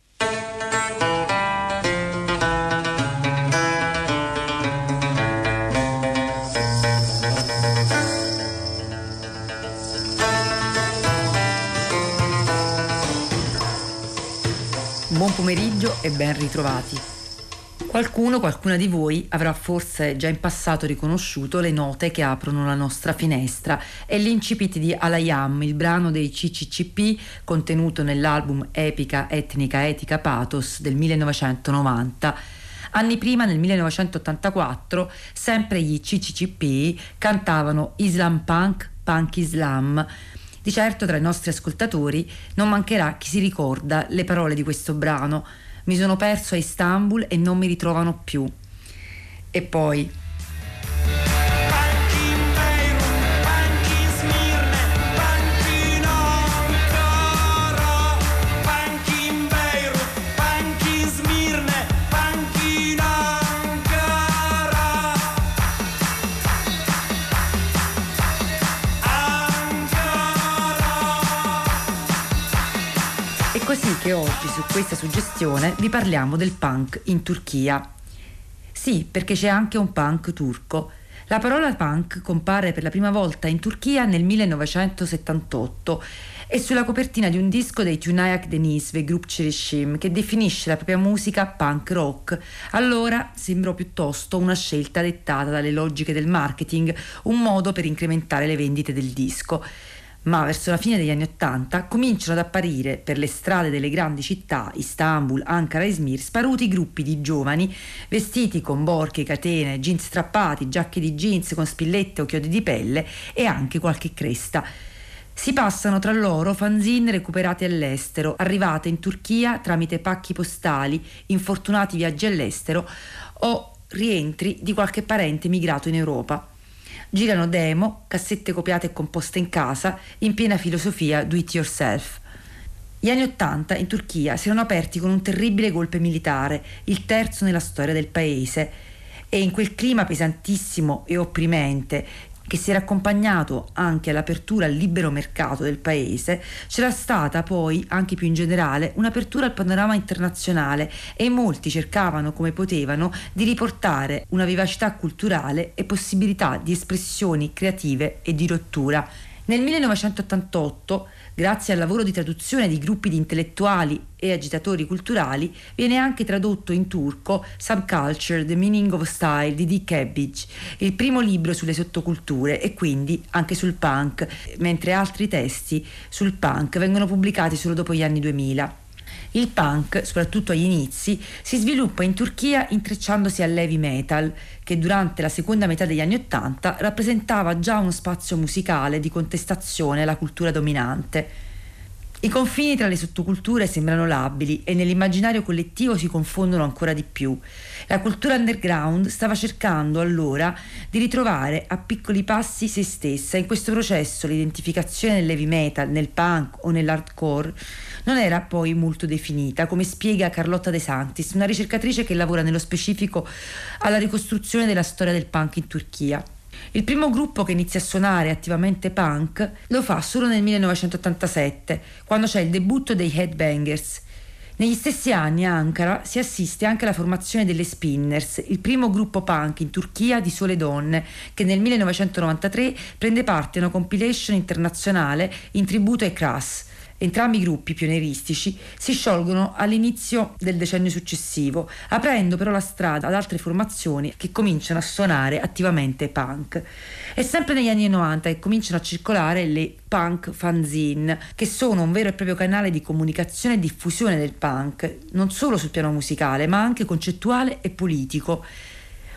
Buon pomeriggio e ben ritrovati. Qualcuno, qualcuna di voi avrà forse già in passato riconosciuto le note che aprono la nostra finestra e l'incipit di Alayam, il brano dei CCCP contenuto nell'album Epica Etnica Etica Pathos del 1990. Anni prima, nel 1984, sempre gli CCCP cantavano Islam Punk, Punk Islam. Di certo tra i nostri ascoltatori non mancherà chi si ricorda le parole di questo brano. Mi sono perso a Istanbul e non mi ritrovano più. E poi È così che oggi su questa suggestione vi parliamo del punk in Turchia. Sì, perché c'è anche un punk turco. La parola punk compare per la prima volta in Turchia nel 1978 e sulla copertina di un disco dei Tunayak Deniz ve Group Cherishim che definisce la propria musica punk rock. Allora sembrò piuttosto una scelta dettata dalle logiche del marketing, un modo per incrementare le vendite del disco ma verso la fine degli anni Ottanta cominciano ad apparire per le strade delle grandi città, Istanbul, Ankara e Izmir, sparuti gruppi di giovani vestiti con borche, catene, jeans strappati, giacche di jeans con spillette o chiodi di pelle e anche qualche cresta. Si passano tra loro fanzine recuperate all'estero, arrivate in Turchia tramite pacchi postali, infortunati viaggi all'estero o rientri di qualche parente migrato in Europa girano demo, cassette copiate e composte in casa, in piena filosofia do it yourself. Gli anni Ottanta in Turchia si erano aperti con un terribile golpe militare, il terzo nella storia del paese, e in quel clima pesantissimo e opprimente che si era accompagnato anche all'apertura al libero mercato del paese, c'era stata poi, anche più in generale, un'apertura al panorama internazionale e molti cercavano come potevano di riportare una vivacità culturale e possibilità di espressioni creative e di rottura. Nel 1988 Grazie al lavoro di traduzione di gruppi di intellettuali e agitatori culturali, viene anche tradotto in turco Subculture, The Meaning of Style di Dick Cabbage, il primo libro sulle sottoculture e quindi anche sul punk, mentre altri testi sul punk vengono pubblicati solo dopo gli anni 2000. Il punk, soprattutto agli inizi, si sviluppa in Turchia intrecciandosi all'heavy metal, che durante la seconda metà degli anni Ottanta rappresentava già uno spazio musicale di contestazione alla cultura dominante. I confini tra le sottoculture sembrano labili e nell'immaginario collettivo si confondono ancora di più. La cultura underground stava cercando allora di ritrovare a piccoli passi se stessa. In questo processo l'identificazione nell'heavy metal, nel punk o nell'hardcore non era poi molto definita, come spiega Carlotta De Santis, una ricercatrice che lavora nello specifico alla ricostruzione della storia del punk in Turchia. Il primo gruppo che inizia a suonare attivamente punk lo fa solo nel 1987, quando c'è il debutto dei Headbangers. Negli stessi anni a Ankara si assiste anche alla formazione delle Spinners, il primo gruppo punk in Turchia di sole donne, che nel 1993 prende parte a una compilation internazionale in tributo ai Crass, Entrambi i gruppi pionieristici si sciolgono all'inizio del decennio successivo, aprendo però la strada ad altre formazioni che cominciano a suonare attivamente punk. È sempre negli anni 90 che cominciano a circolare le punk fanzine, che sono un vero e proprio canale di comunicazione e diffusione del punk, non solo sul piano musicale, ma anche concettuale e politico.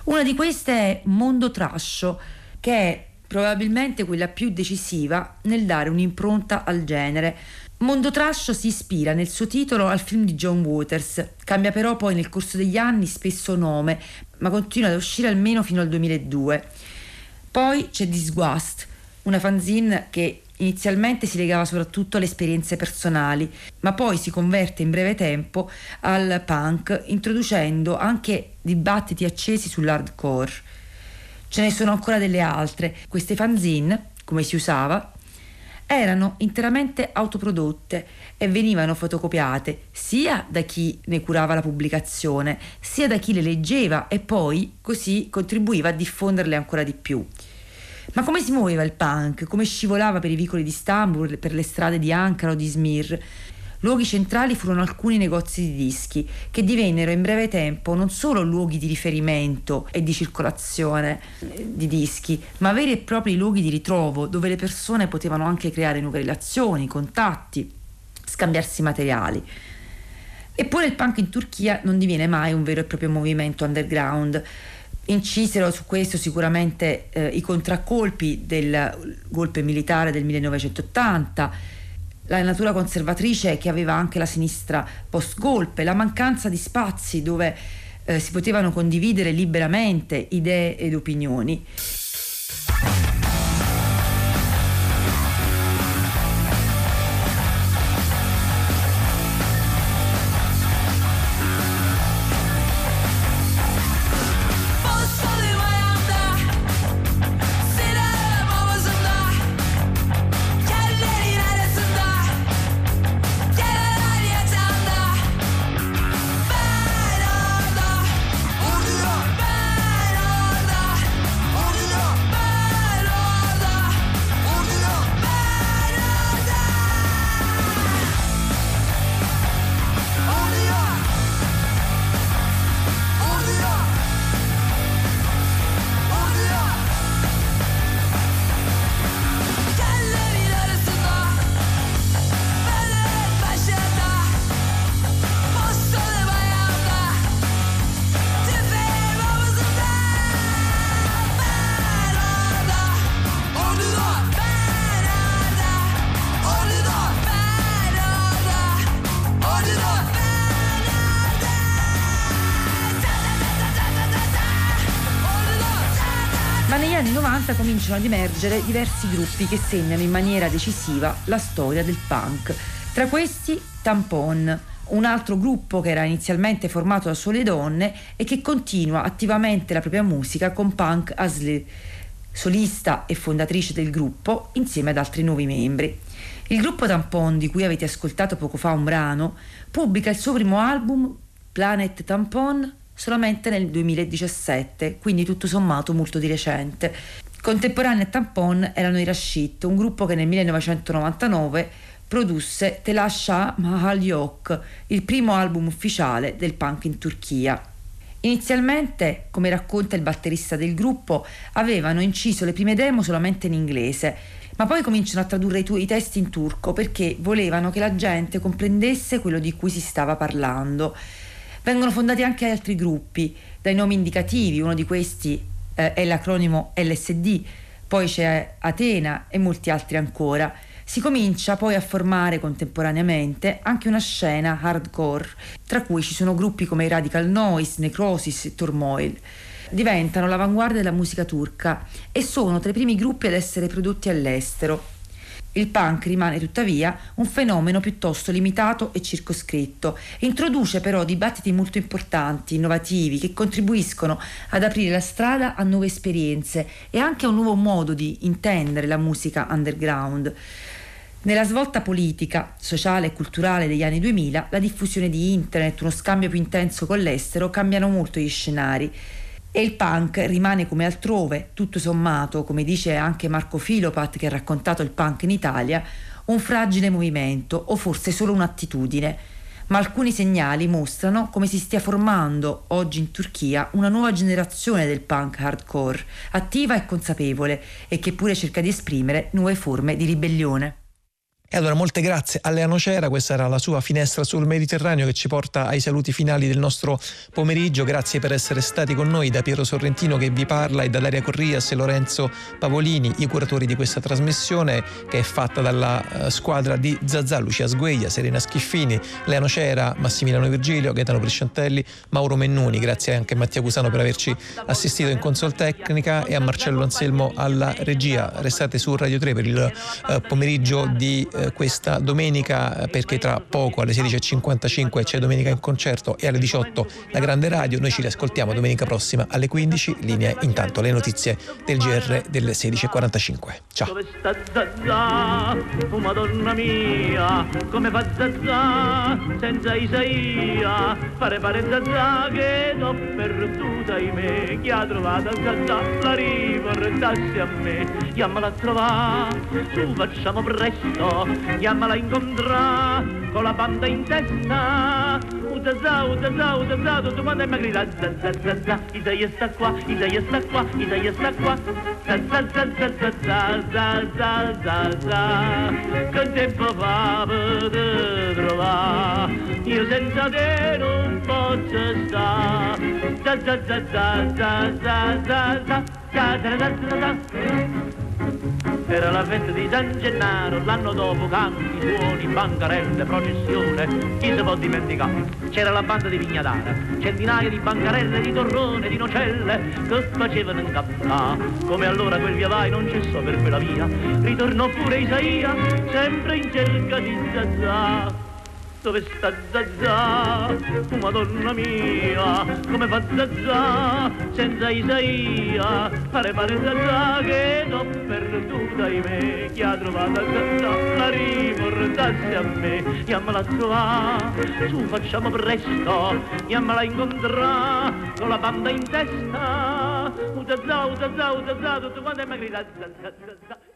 Una di queste è Mondo Trascio, che è probabilmente quella più decisiva nel dare un'impronta al genere Mondo Trascio si ispira nel suo titolo al film di John Waters, cambia però poi nel corso degli anni spesso nome, ma continua ad uscire almeno fino al 2002. Poi c'è Disgust, una fanzine che Inizialmente si legava soprattutto alle esperienze personali, ma poi si converte in breve tempo al punk, introducendo anche dibattiti accesi sull'hardcore. Ce ne sono ancora delle altre. Queste fanzine, come si usava, erano interamente autoprodotte e venivano fotocopiate sia da chi ne curava la pubblicazione, sia da chi le leggeva e poi così contribuiva a diffonderle ancora di più. Ma come si muoveva il punk? Come scivolava per i vicoli di Istanbul, per le strade di Ankara o di Smir? Luoghi centrali furono alcuni negozi di dischi che divennero in breve tempo non solo luoghi di riferimento e di circolazione eh, di dischi, ma veri e propri luoghi di ritrovo dove le persone potevano anche creare nuove relazioni, contatti, scambiarsi materiali. Eppure il punk in Turchia non diviene mai un vero e proprio movimento underground. Incisero su questo sicuramente eh, i contraccolpi del golpe militare del 1980, la natura conservatrice che aveva anche la sinistra post-golpe, la mancanza di spazi dove eh, si potevano condividere liberamente idee ed opinioni. Cominciano ad emergere diversi gruppi che segnano in maniera decisiva la storia del punk. Tra questi Tampon, un altro gruppo che era inizialmente formato da sole donne e che continua attivamente la propria musica con Punk Asli, solista e fondatrice del gruppo, insieme ad altri nuovi membri. Il gruppo Tampon, di cui avete ascoltato poco fa un brano, pubblica il suo primo album, Planet Tampon, solamente nel 2017, quindi tutto sommato molto di recente. Contemporanei a Tampon erano i Rashid, un gruppo che nel 1999 produsse Telasha Mahal Yok, il primo album ufficiale del punk in Turchia. Inizialmente, come racconta il batterista del gruppo, avevano inciso le prime demo solamente in inglese, ma poi cominciano a tradurre i, tu- i testi in turco perché volevano che la gente comprendesse quello di cui si stava parlando. Vengono fondati anche altri gruppi, dai nomi indicativi, uno di questi eh, è l'acronimo LSD, poi c'è Atena e molti altri ancora. Si comincia poi a formare contemporaneamente anche una scena hardcore, tra cui ci sono gruppi come Radical Noise, Necrosis e Turmoil. Diventano l'avanguardia della musica turca e sono tra i primi gruppi ad essere prodotti all'estero. Il punk rimane tuttavia un fenomeno piuttosto limitato e circoscritto. Introduce però dibattiti molto importanti, innovativi, che contribuiscono ad aprire la strada a nuove esperienze e anche a un nuovo modo di intendere la musica underground. Nella svolta politica, sociale e culturale degli anni 2000, la diffusione di internet, uno scambio più intenso con l'estero cambiano molto gli scenari e il punk rimane come altrove, tutto sommato, come dice anche Marco Filopat che ha raccontato il punk in Italia, un fragile movimento o forse solo un'attitudine. Ma alcuni segnali mostrano come si stia formando oggi in Turchia una nuova generazione del punk hardcore, attiva e consapevole, e che pure cerca di esprimere nuove forme di ribellione. E allora molte grazie a Lea Nocera, questa era la sua finestra sul Mediterraneo che ci porta ai saluti finali del nostro pomeriggio. Grazie per essere stati con noi da Piero Sorrentino che vi parla e da Daria Corrias e Lorenzo Pavolini, i curatori di questa trasmissione che è fatta dalla uh, squadra di Zazà, Lucia Sgueglia, Serena Schiffini, Lea Nocera, Massimiliano Virgilio, Gaetano Bresciantelli, Mauro Mennuni. Grazie anche a Mattia Cusano per averci assistito in console tecnica e a Marcello Anselmo alla regia. Restate su Radio 3 per il uh, pomeriggio di questa domenica perché tra poco alle 16.55 c'è Domenica in concerto e alle 18 la Grande Radio. Noi ci riascoltiamo domenica prossima alle 15. Linea intanto le notizie del GR delle 16.45. Ciao. Dove sta Zazà? Oh madonna mia, come fa Zazà senza Isaia? Fare pare Zazà che l'ho perduta in me. Chi ha trovato Zazà la riportassi a me. Chiamala a trovare, su facciamo presto, chiamala a incontrare con la banda in testa. Utazà, utazà, utazà, tutto quanto è magrita. Zazà, zazà, Isaia sta qua, Isaia sta qua, Isaia sta qua. Zazà, zazà, zazà, zazà, zazà. Che tempo fa per trovare? Io senza te non posso stare. Zazà, zazà, era la festa di San Gennaro, l'anno dopo canti, suoni, bancarelle, processione, chi si può dimenticare? C'era la banda di Vignadara, centinaia di bancarelle, di torrone, di nocelle, che facevano incappare. Come allora quel via vai non cessò per quella via, ritornò pure Isaia, sempre in cerca di Zazà. Dove sta Zazà? Oh, madonna mia, come fa Zazà senza Isaia? Pare pare Zazà che l'ho perduta in me. Chi ha trovato Zazà la riportassi a me. Chiamala a trovare, su facciamo presto, chiamala a incontrare con la banda in testa. Utazà, utazà, utazà, tutto quanto è magrita. Zazà, zazà.